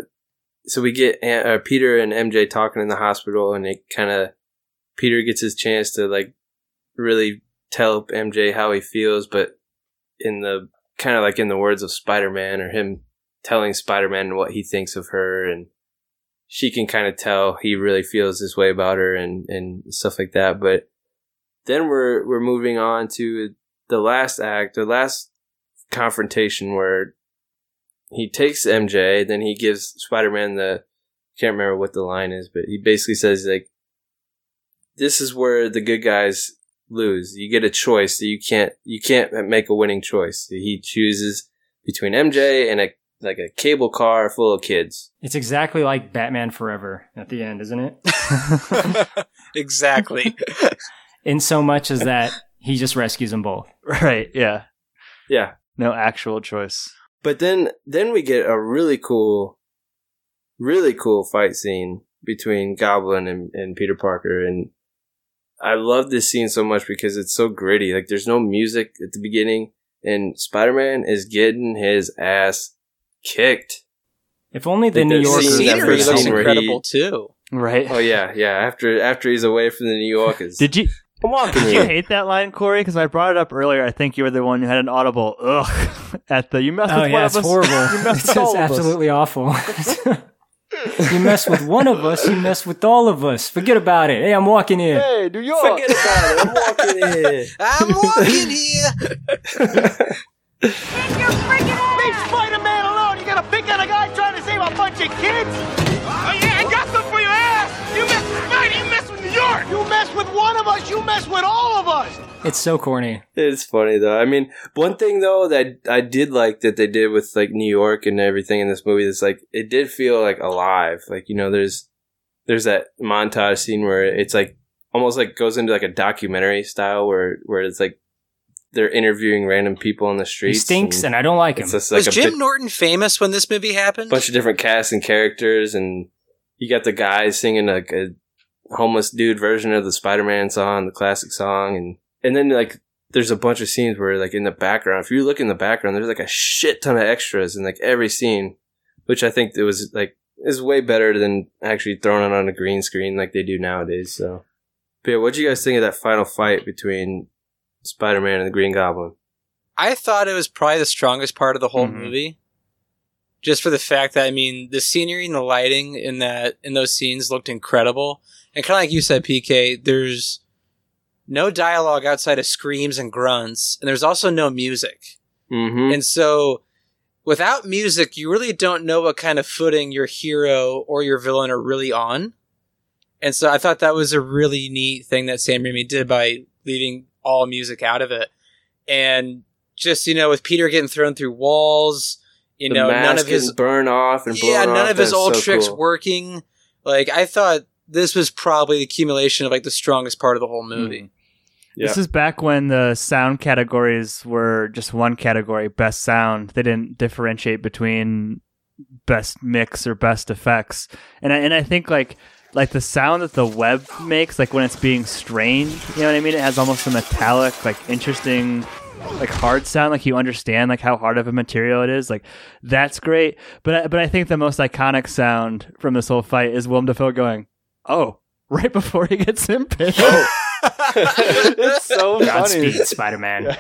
so we get Aunt, uh, Peter and MJ talking in the hospital, and it kind of Peter gets his chance to like really tell MJ how he feels, but in the kind of like in the words of Spider Man or him telling Spider Man what he thinks of her and she can kind of tell he really feels this way about her and, and stuff like that. But then we're we're moving on to the last act, the last confrontation where he takes MJ, then he gives Spider Man the can't remember what the line is, but he basically says like this is where the good guys lose. You get a choice. That you can't you can't make a winning choice. He chooses between MJ and a like a cable car full of kids. It's exactly like Batman Forever at the end, isn't it? <laughs> exactly. <laughs> In so much as that he just rescues them both. <laughs> Right? Yeah. Yeah. No actual choice. But then then we get a really cool really cool fight scene between Goblin and, and Peter Parker and I love this scene so much because it's so gritty. Like there's no music at the beginning, and Spider Man is getting his ass kicked. If only the Like, New that Yorkers. scene- that Scenery first looks incredible he- too. Right. Oh yeah, yeah. After after he's away from the New Yorkers, Did you I'm walking did you hate that line, Corey? Because I brought it up earlier. I think you were the one who had an audible ugh <laughs> at the you messed Oh with one yeah, of it's us. horrible. <laughs> You messed It's with all of us. absolutely awful. <laughs> you mess with one of us, you mess with all of us. Forget about it. Hey, I'm walking in. Hey, New York. Forget about it. I'm walking in. I'm walking here. Leave Spider-Man alone! You got a pick on a guy trying to save a bunch of kids? Mess with one of us, you mess with all of us! It's so corny. It's funny though. I mean, one thing though that I did like that they did with like New York and everything in this movie is like it did feel like alive. Like you know, there's there's that montage scene where it's like almost like goes into like a documentary style where where it's like they're interviewing random people on the He streets. stinks, and I don't like him. it's Was Jim bit- Norton famous when this movie happened? bunch of different casts and characters, and you got the guys singing like a homeless dude version of the Spider-Man song, the classic song, and and then like there's a bunch of scenes where like in the background, if you look in the background, there's like a shit ton of extras in like every scene, which I think it was like is way better than actually throwing it on a green screen like they do nowadays. So, but yeah, what do you guys think of that final fight between Spider-Man and the Green Goblin? I thought it was probably the strongest part of the whole Mhm. movie. Just for the fact that I mean the scenery and the lighting in that in those scenes looked incredible. And kinda like you said, PK, there's no dialogue outside of screams and grunts, and there's also no music. Mm-hmm. And so without music, you really don't know what kind of footing your hero or your villain are really on. And so I thought that was a really neat thing that Sam Raimi did by leaving all music out of it. And just, you know, with Peter getting thrown through walls, you the know, none of his burn off and yeah, none off, of his that's old so tricks cool. working. Like I thought this was probably the accumulation of like the strongest part of the whole movie. Mm-hmm. Yeah. This is back when the sound categories were just one category, best sound. They didn't differentiate between best mix or best effects. And I, and I think like like the sound that the web makes, like when it's being strained, you know what I mean? It has almost a metallic, like interesting, like hard sound. Like you understand like how hard of a material it is. Like that's great. But I, but I think the most iconic sound from this whole fight is Willem Dafoe going, "Oh." <laughs> Right before he gets impaled. <laughs> Oh. <laughs> it's so funny. Godspeed, Spider-Man.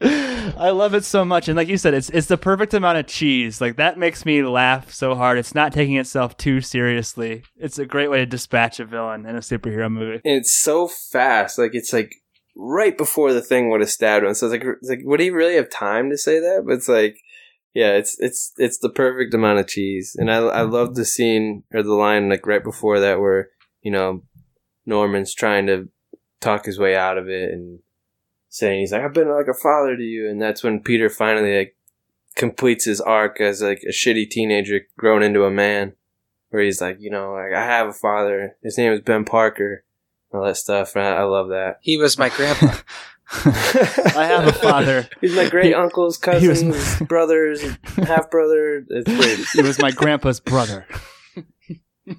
I love it so much, and like you said, it's it's the perfect amount of cheese. Like that makes me laugh so hard. It's not taking itself too seriously. It's a great way to dispatch a villain in a superhero movie. and it's so fast. Like it's like right before the thing would have stabbed him. So it's like, it's like, would he really have time to say that? But it's like, yeah, it's it's it's the perfect amount of cheese. And I I mm-hmm. love the scene or the line like right before that where you know Norman's trying to talk his way out of it and saying he's like I've been like a father to you, and that's when Peter finally like completes his arc as like a shitty teenager grown into a man. Where he's like, you know, like I have a father. His name is Ben Parker all that stuff. And I, I love that. He was my grandpa. <laughs> <laughs> I have a father. He's my great uncle's he was cousins, brothers, half brother. <laughs> It's great. He was my grandpa's brother. <laughs>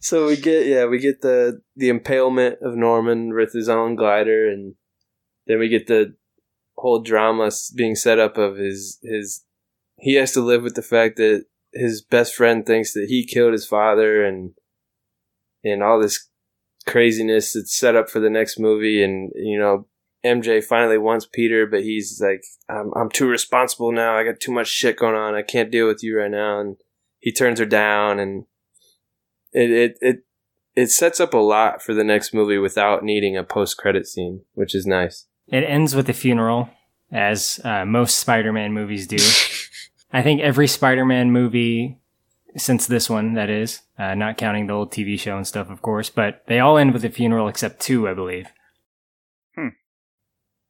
so we get yeah we get the the impalement of Norman with his own glider, and then we get the whole drama being set up of his his he has to live with the fact that his best friend thinks that he killed his father, and and all this craziness that's set up for the next movie, and you know. MJ finally wants Peter, but he's like, I'm, I'm too responsible now. I got too much shit going on. I can't deal with you right now. And he turns her down, and it it it it sets up a lot for the next movie without needing a post credit scene, which is nice. It ends with a funeral, as uh, most Spider-Man movies do. <laughs> I think every Spider-Man movie since this one, that is, uh, not counting the old TV show and stuff, of course, but they all end with a funeral except two, I believe.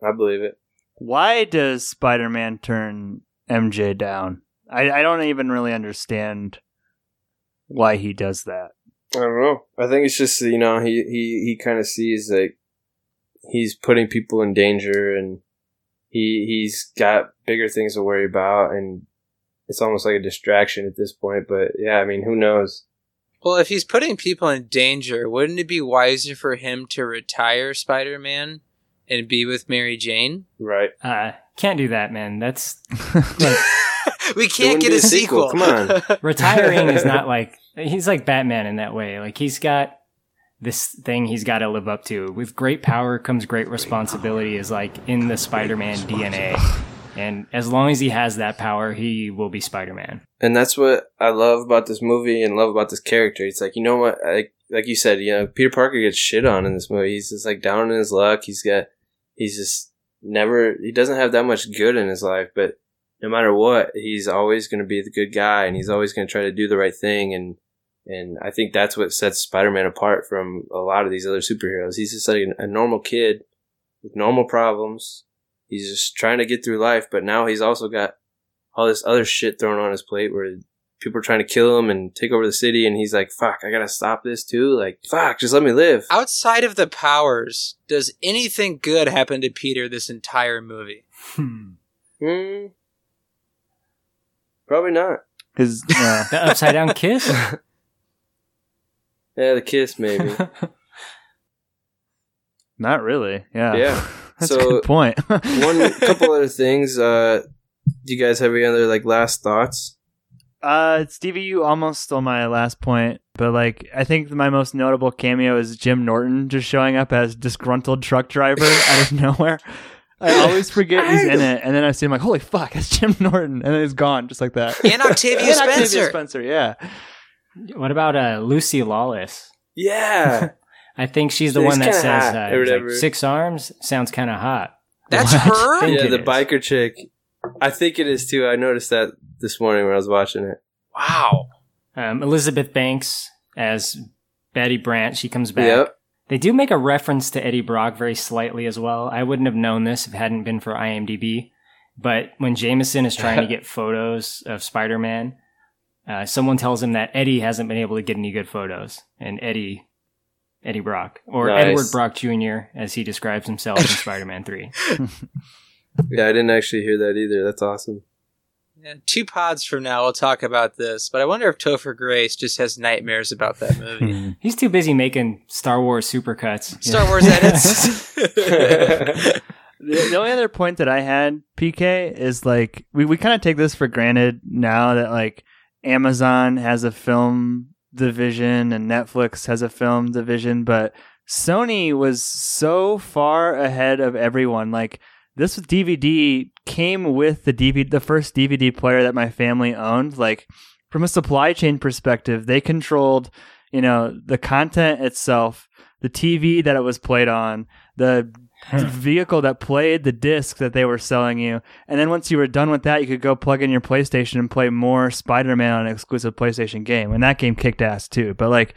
I believe it. Why does Spider Man turn MJ down? I, I don't even really understand why he does that. I don't know. I think it's just you know he he he kind of sees like he's putting people in danger, and he he's got bigger things to worry about, and it's almost like a distraction at this point. But yeah, I mean, who knows? Well, if he's putting people in danger, wouldn't it be wiser for him to retire Spider Man and be with Mary Jane? Right. Uh, can't do that, man. That's <laughs> We can't get a sequel. Come on. <laughs> retiring is not like he's like Batman in that way. Like he's got this thing he's got to live up to. With great power comes great responsibility is like in the Spider-Man DNA. And as long as he has that power, he will be Spider-Man. And that's what I love about this movie and love about this character. It's like, you know what? Like, like you said, you know, Peter Parker gets shit on in this movie. He's just like down in his luck. He's got, he's just never, he doesn't have that much good in his life, but no matter what, he's always going to be the good guy and he's always going to try to do the right thing. And, and I think that's what sets Spider-Man apart from a lot of these other superheroes. He's just like a normal kid with normal problems. He's just trying to get through life, but now he's also got all this other shit thrown on his plate where people are trying to kill him and take over the city and he's like, fuck, I gotta stop this too. Like, fuck, just let me live. Outside of the powers, does anything good happen to Peter this entire movie? Hmm. Probably not. His yeah. The upside down kiss? <laughs> Yeah, the kiss maybe. <laughs> Not really. Yeah. Yeah. <laughs> That's So, a good point. One couple other things. Uh, do you guys have any other like last thoughts? Uh, Stevie, you almost stole my last point, but like, I think my most notable cameo is Jim Norton just showing up as disgruntled truck driver <laughs> out of nowhere. I <laughs> always forget he's in it, and then I see him like, holy fuck, it's Jim Norton, and then he's gone just like that. And Octavia <laughs> And Octavia Spencer. Spencer, yeah. What about uh, Lucy Lawless? Yeah. I think she's the She's one that says hot, uh, like, six arms sounds kind of hot. That's her? yeah, the biker chick. I think it is too. I noticed that this morning when I was watching it. Wow. Um, Elizabeth Banks as Betty Brant. She comes back. Yep. They do make a reference to Eddie Brock very slightly as well. I wouldn't have known this if it hadn't been for IMDb. But when Jameson is trying to <laughs> get photos of Spider Man, uh, someone tells him that Eddie hasn't been able to get any good photos. And Eddie, Eddie Brock, or Nice. Edward Brock Jr., as he describes himself in Spider Man 3. <laughs> <laughs> Yeah, I didn't actually hear that either. That's awesome. Yeah, two pods from now, we'll talk about this, but I wonder if Topher Grace just has nightmares about that movie. Hmm. He's too busy making Star Wars supercuts. <laughs> Star Wars edits. <laughs> the, the only other point that I had, PK, is like we, we kind of take this for granted now that like Amazon has a film division and Netflix has a film division, but Sony was so far ahead of everyone. Like this DVD came with the DVD, the first DVD player that my family owned. Like from a supply chain perspective, they controlled, you know, the content itself, the TV that it was played on, the vehicle that played the disc that they were selling you. And then once you were done with that, you could go plug in your PlayStation and play more Spider-Man on an exclusive PlayStation game. And that game kicked ass too. But like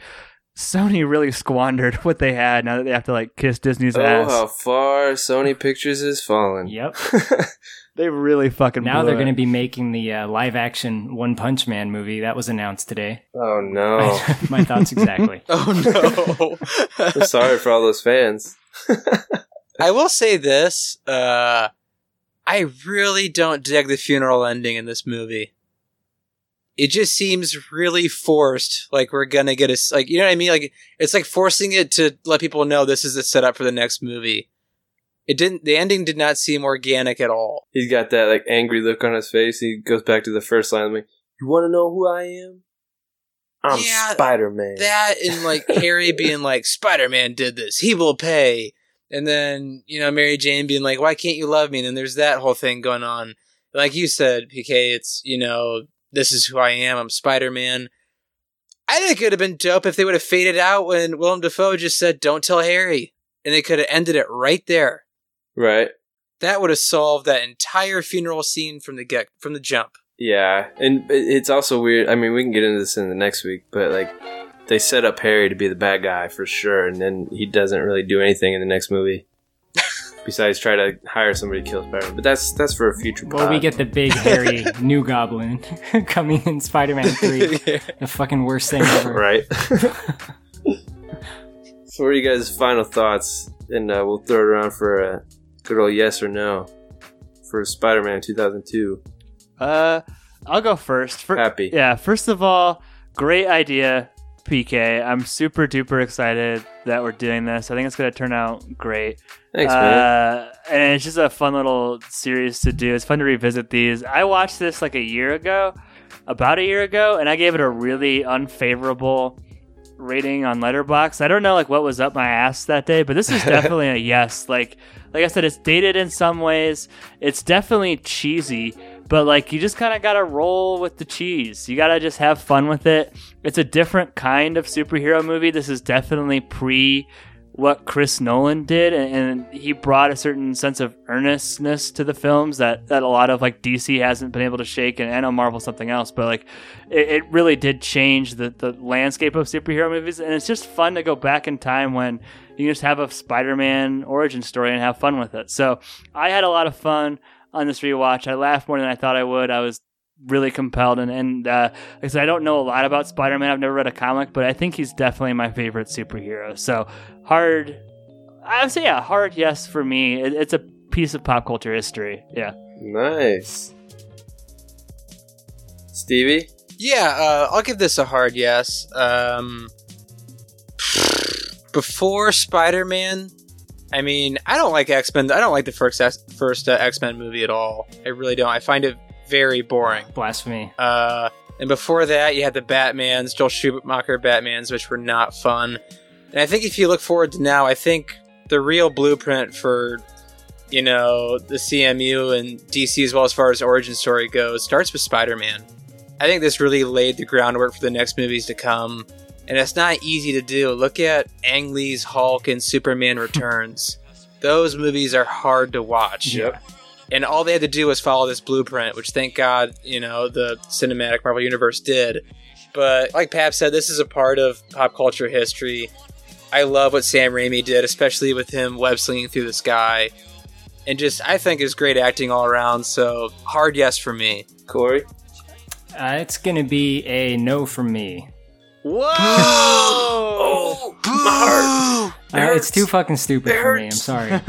Sony really squandered what they had now that they have to like kiss Disney's ass. Oh, ass. how far Sony Pictures has fallen. Yep. <laughs> They really fucking Now blew they're going to be making the uh, live action One Punch Man movie. That was announced today. Oh no! <laughs> My thoughts exactly. <laughs> oh no. I'm sorry for all those fans. I will say this. Uh, I really don't dig the funeral ending in this movie. It just seems really forced. Like we're gonna get a s- like you know what I mean. Like it's like forcing it to let people know this is the setup for the next movie. It didn't. The ending did not seem organic at all. He's got that like angry look on his face. He goes back to the first line like, "You want to know who I am? I'm Yeah, Spider Man." That and like <laughs> Harry being like Spider Man did this. He will pay. And then you know Mary Jane being like, "Why can't you love me?" And then there's that whole thing going on. Like you said, PK, it's you know this is who I am. I'm Spider Man. I think it would have been dope if they would have faded out when Willem Dafoe just said, "Don't tell Harry," and they could have ended it right there. Right. That would have solved that entire funeral scene from the get from the jump. Yeah, and it's also weird. I mean, we can get into this in the next week, but like they set up Harry to be the bad guy for sure, and then he doesn't really do anything in the next movie besides try to hire somebody to kill Spider-Man. But that's that's for a future. Well, we get the big hairy <laughs> new goblin <laughs> coming in Spider Man 3. <laughs> The fucking worst thing ever. right. so, what are you guys' final thoughts? And uh, we'll throw it around for a good old yes or no for Spider-Man 2002. Uh, I'll go first. For, Happy. Yeah. First of all, great idea, PK. I'm super duper excited that we're doing this. I think it's going to turn out great. Thanks, uh, man. And it's just a fun little series to do. It's fun to revisit these. I watched this like a year ago, about a year ago, and I gave it a really unfavorable rating on Letterboxd. I don't know like what was up my ass that day, but this is <laughs> definitely a yes. Like like I said, it's dated in some ways. It's definitely cheesy, but like you just kind of gotta roll with the cheese. You gotta just have fun with it. It's a different kind of superhero movie. This is definitely pre what Chris Nolan did, and, and he brought a certain sense of earnestness to the films that, that a lot of like DC hasn't been able to shake, and I know Marvel something else, but like it, it really did change the, the landscape of superhero movies, and it's just fun to go back in time when you just have a Spider-Man origin story and have fun with it. So I had a lot of fun on this rewatch. I laughed more than I thought I would. I was really compelled and, and uh, like I said, I don't know a lot about Spider-Man. I've never read a comic, but I think he's definitely my favorite superhero. So hard, I would say yeah, hard yes for me. It, it's a piece of pop culture history. Yeah. Nice. Stevie? Yeah, uh, I'll give this a hard yes. Um, <sighs> before Spider Man, I mean, I don't like X Men. I don't like the first first uh, X Men movie at all. I really don't. I find it very boring. Blasphemy. Uh, and before that, you had the Batmans, Joel Schumacher Batmans, which were not fun. And I think if you look forward to now, I think the real blueprint for, you know, the CMU and DC as well as far as origin story goes starts with Spider Man. I think this really laid the groundwork for the next movies to come. And it's not easy to do. Look at Ang Lee's Hulk and Superman <laughs> Returns. Those movies are hard to watch. Yep. And all they had to do was follow this blueprint, which thank God, you know, the cinematic Marvel Universe did. But like Pap said, this is a part of pop culture history. I love what Sam Raimi did, especially with him web slinging through the sky. And just, I think is great acting all around. So hard yes for me. Corey? Uh, it's going to be a no from me. Whoa! <gasps> oh, my Uh, it's too fucking stupid for me. I'm sorry. <laughs>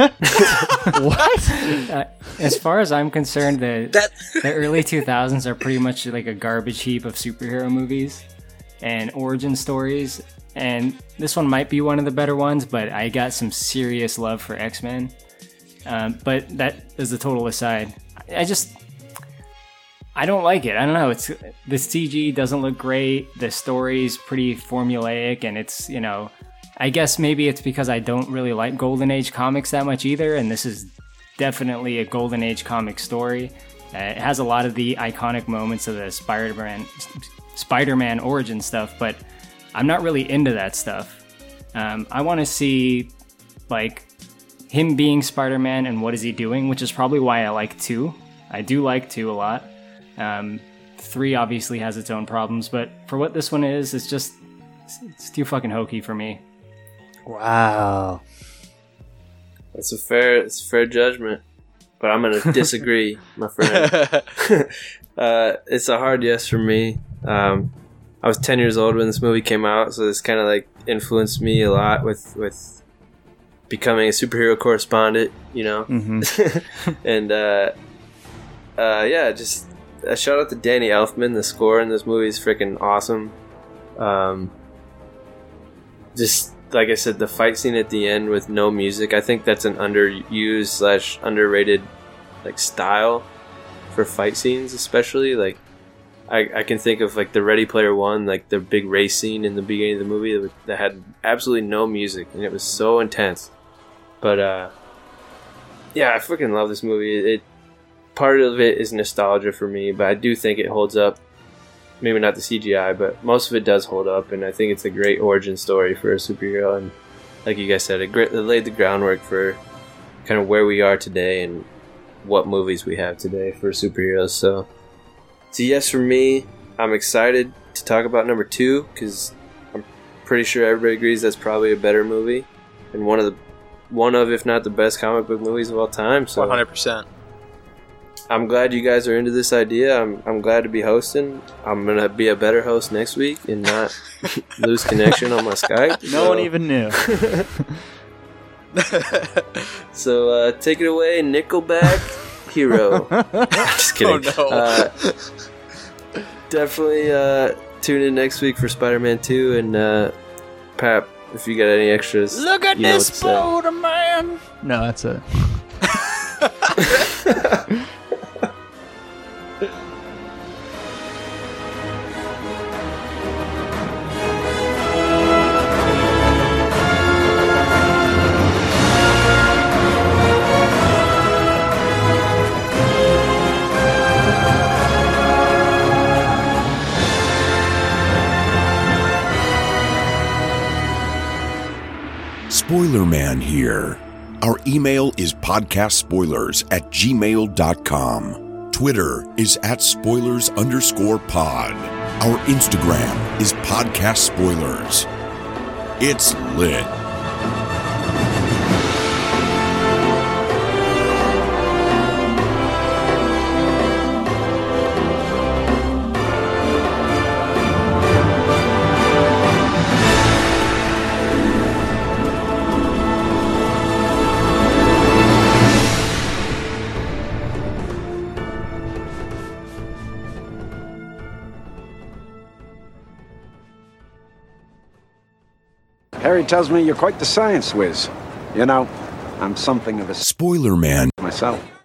what? <laughs> Uh, as far as I'm concerned, the That- the early 2000s are pretty much like a garbage heap of superhero movies and origin stories. And this one might be one of the better ones, but I got some serious love for X Men. Um, but that is a total aside. I just I don't like it. I don't know. It's the CG doesn't look great. The story's pretty formulaic, and it's you know, I guess maybe it's because I don't really like Golden Age comics that much either, and this is definitely a Golden Age comic story. Uh, it has a lot of the iconic moments of the Spider-Man Spider-Man origin stuff, but I'm not really into that stuff. Um, I want to see like him being Spider-Man and what is he doing, which is probably why I like two. I do like two a lot. Um, three obviously has its own problems, but for what this one is, it's just it's, it's too fucking hokey for me. Wow. That's a fair, it's a fair judgment, but I'm gonna <laughs> disagree, my friend. <laughs> uh, it's a hard yes for me. Um, I was 10 years old when this movie came out, so this kind of like influenced me a lot with with becoming a superhero correspondent, you know. Mm-hmm. <laughs> and uh, uh, yeah, just a shout out to Danny Elfman. The score in this movie is freaking awesome. Um, just like I said, the fight scene at the end with no music. I think that's an underused slash underrated like style for fight scenes, especially like. I, I can think of like the Ready Player One, like the big race scene in the beginning of the movie that, had absolutely no music and it was so intense. But uh, yeah, I freaking love this movie. It part of it is nostalgia for me, but I do think it holds up. Maybe not the CGI, but most of it does hold up, and I think it's a great origin story for a superhero. And like you guys said, it, it laid the groundwork for kind of where we are today and what movies we have today for superheroes. So it's a yes for me. I'm excited to talk about number two because I'm pretty sure everybody agrees that's probably a better movie and one of the one of if not the best comic book movies of all time. So 100%. I'm glad you guys are into this idea. I'm, I'm glad to be hosting. I'm gonna be a better host next week and not <laughs> lose connection on my Skype. No So- one even knew. <laughs> So uh, take it away, Nickelback Hero. <laughs> Just kidding. Oh, no. Uh, definitely, uh, tune in next week for Spider-Man Two and uh, Pap. If you got any extras, Look at this what. Spider Man. No, that's it. Spoiler Man here. Our email is podcastspoilers at gmail.com. Twitter is at spoilers underscore pod. Our Instagram is podcast spoilers. It's lit. Harry tells me you're quite the science whiz. You know, I'm something of a Spoiler Man. myself.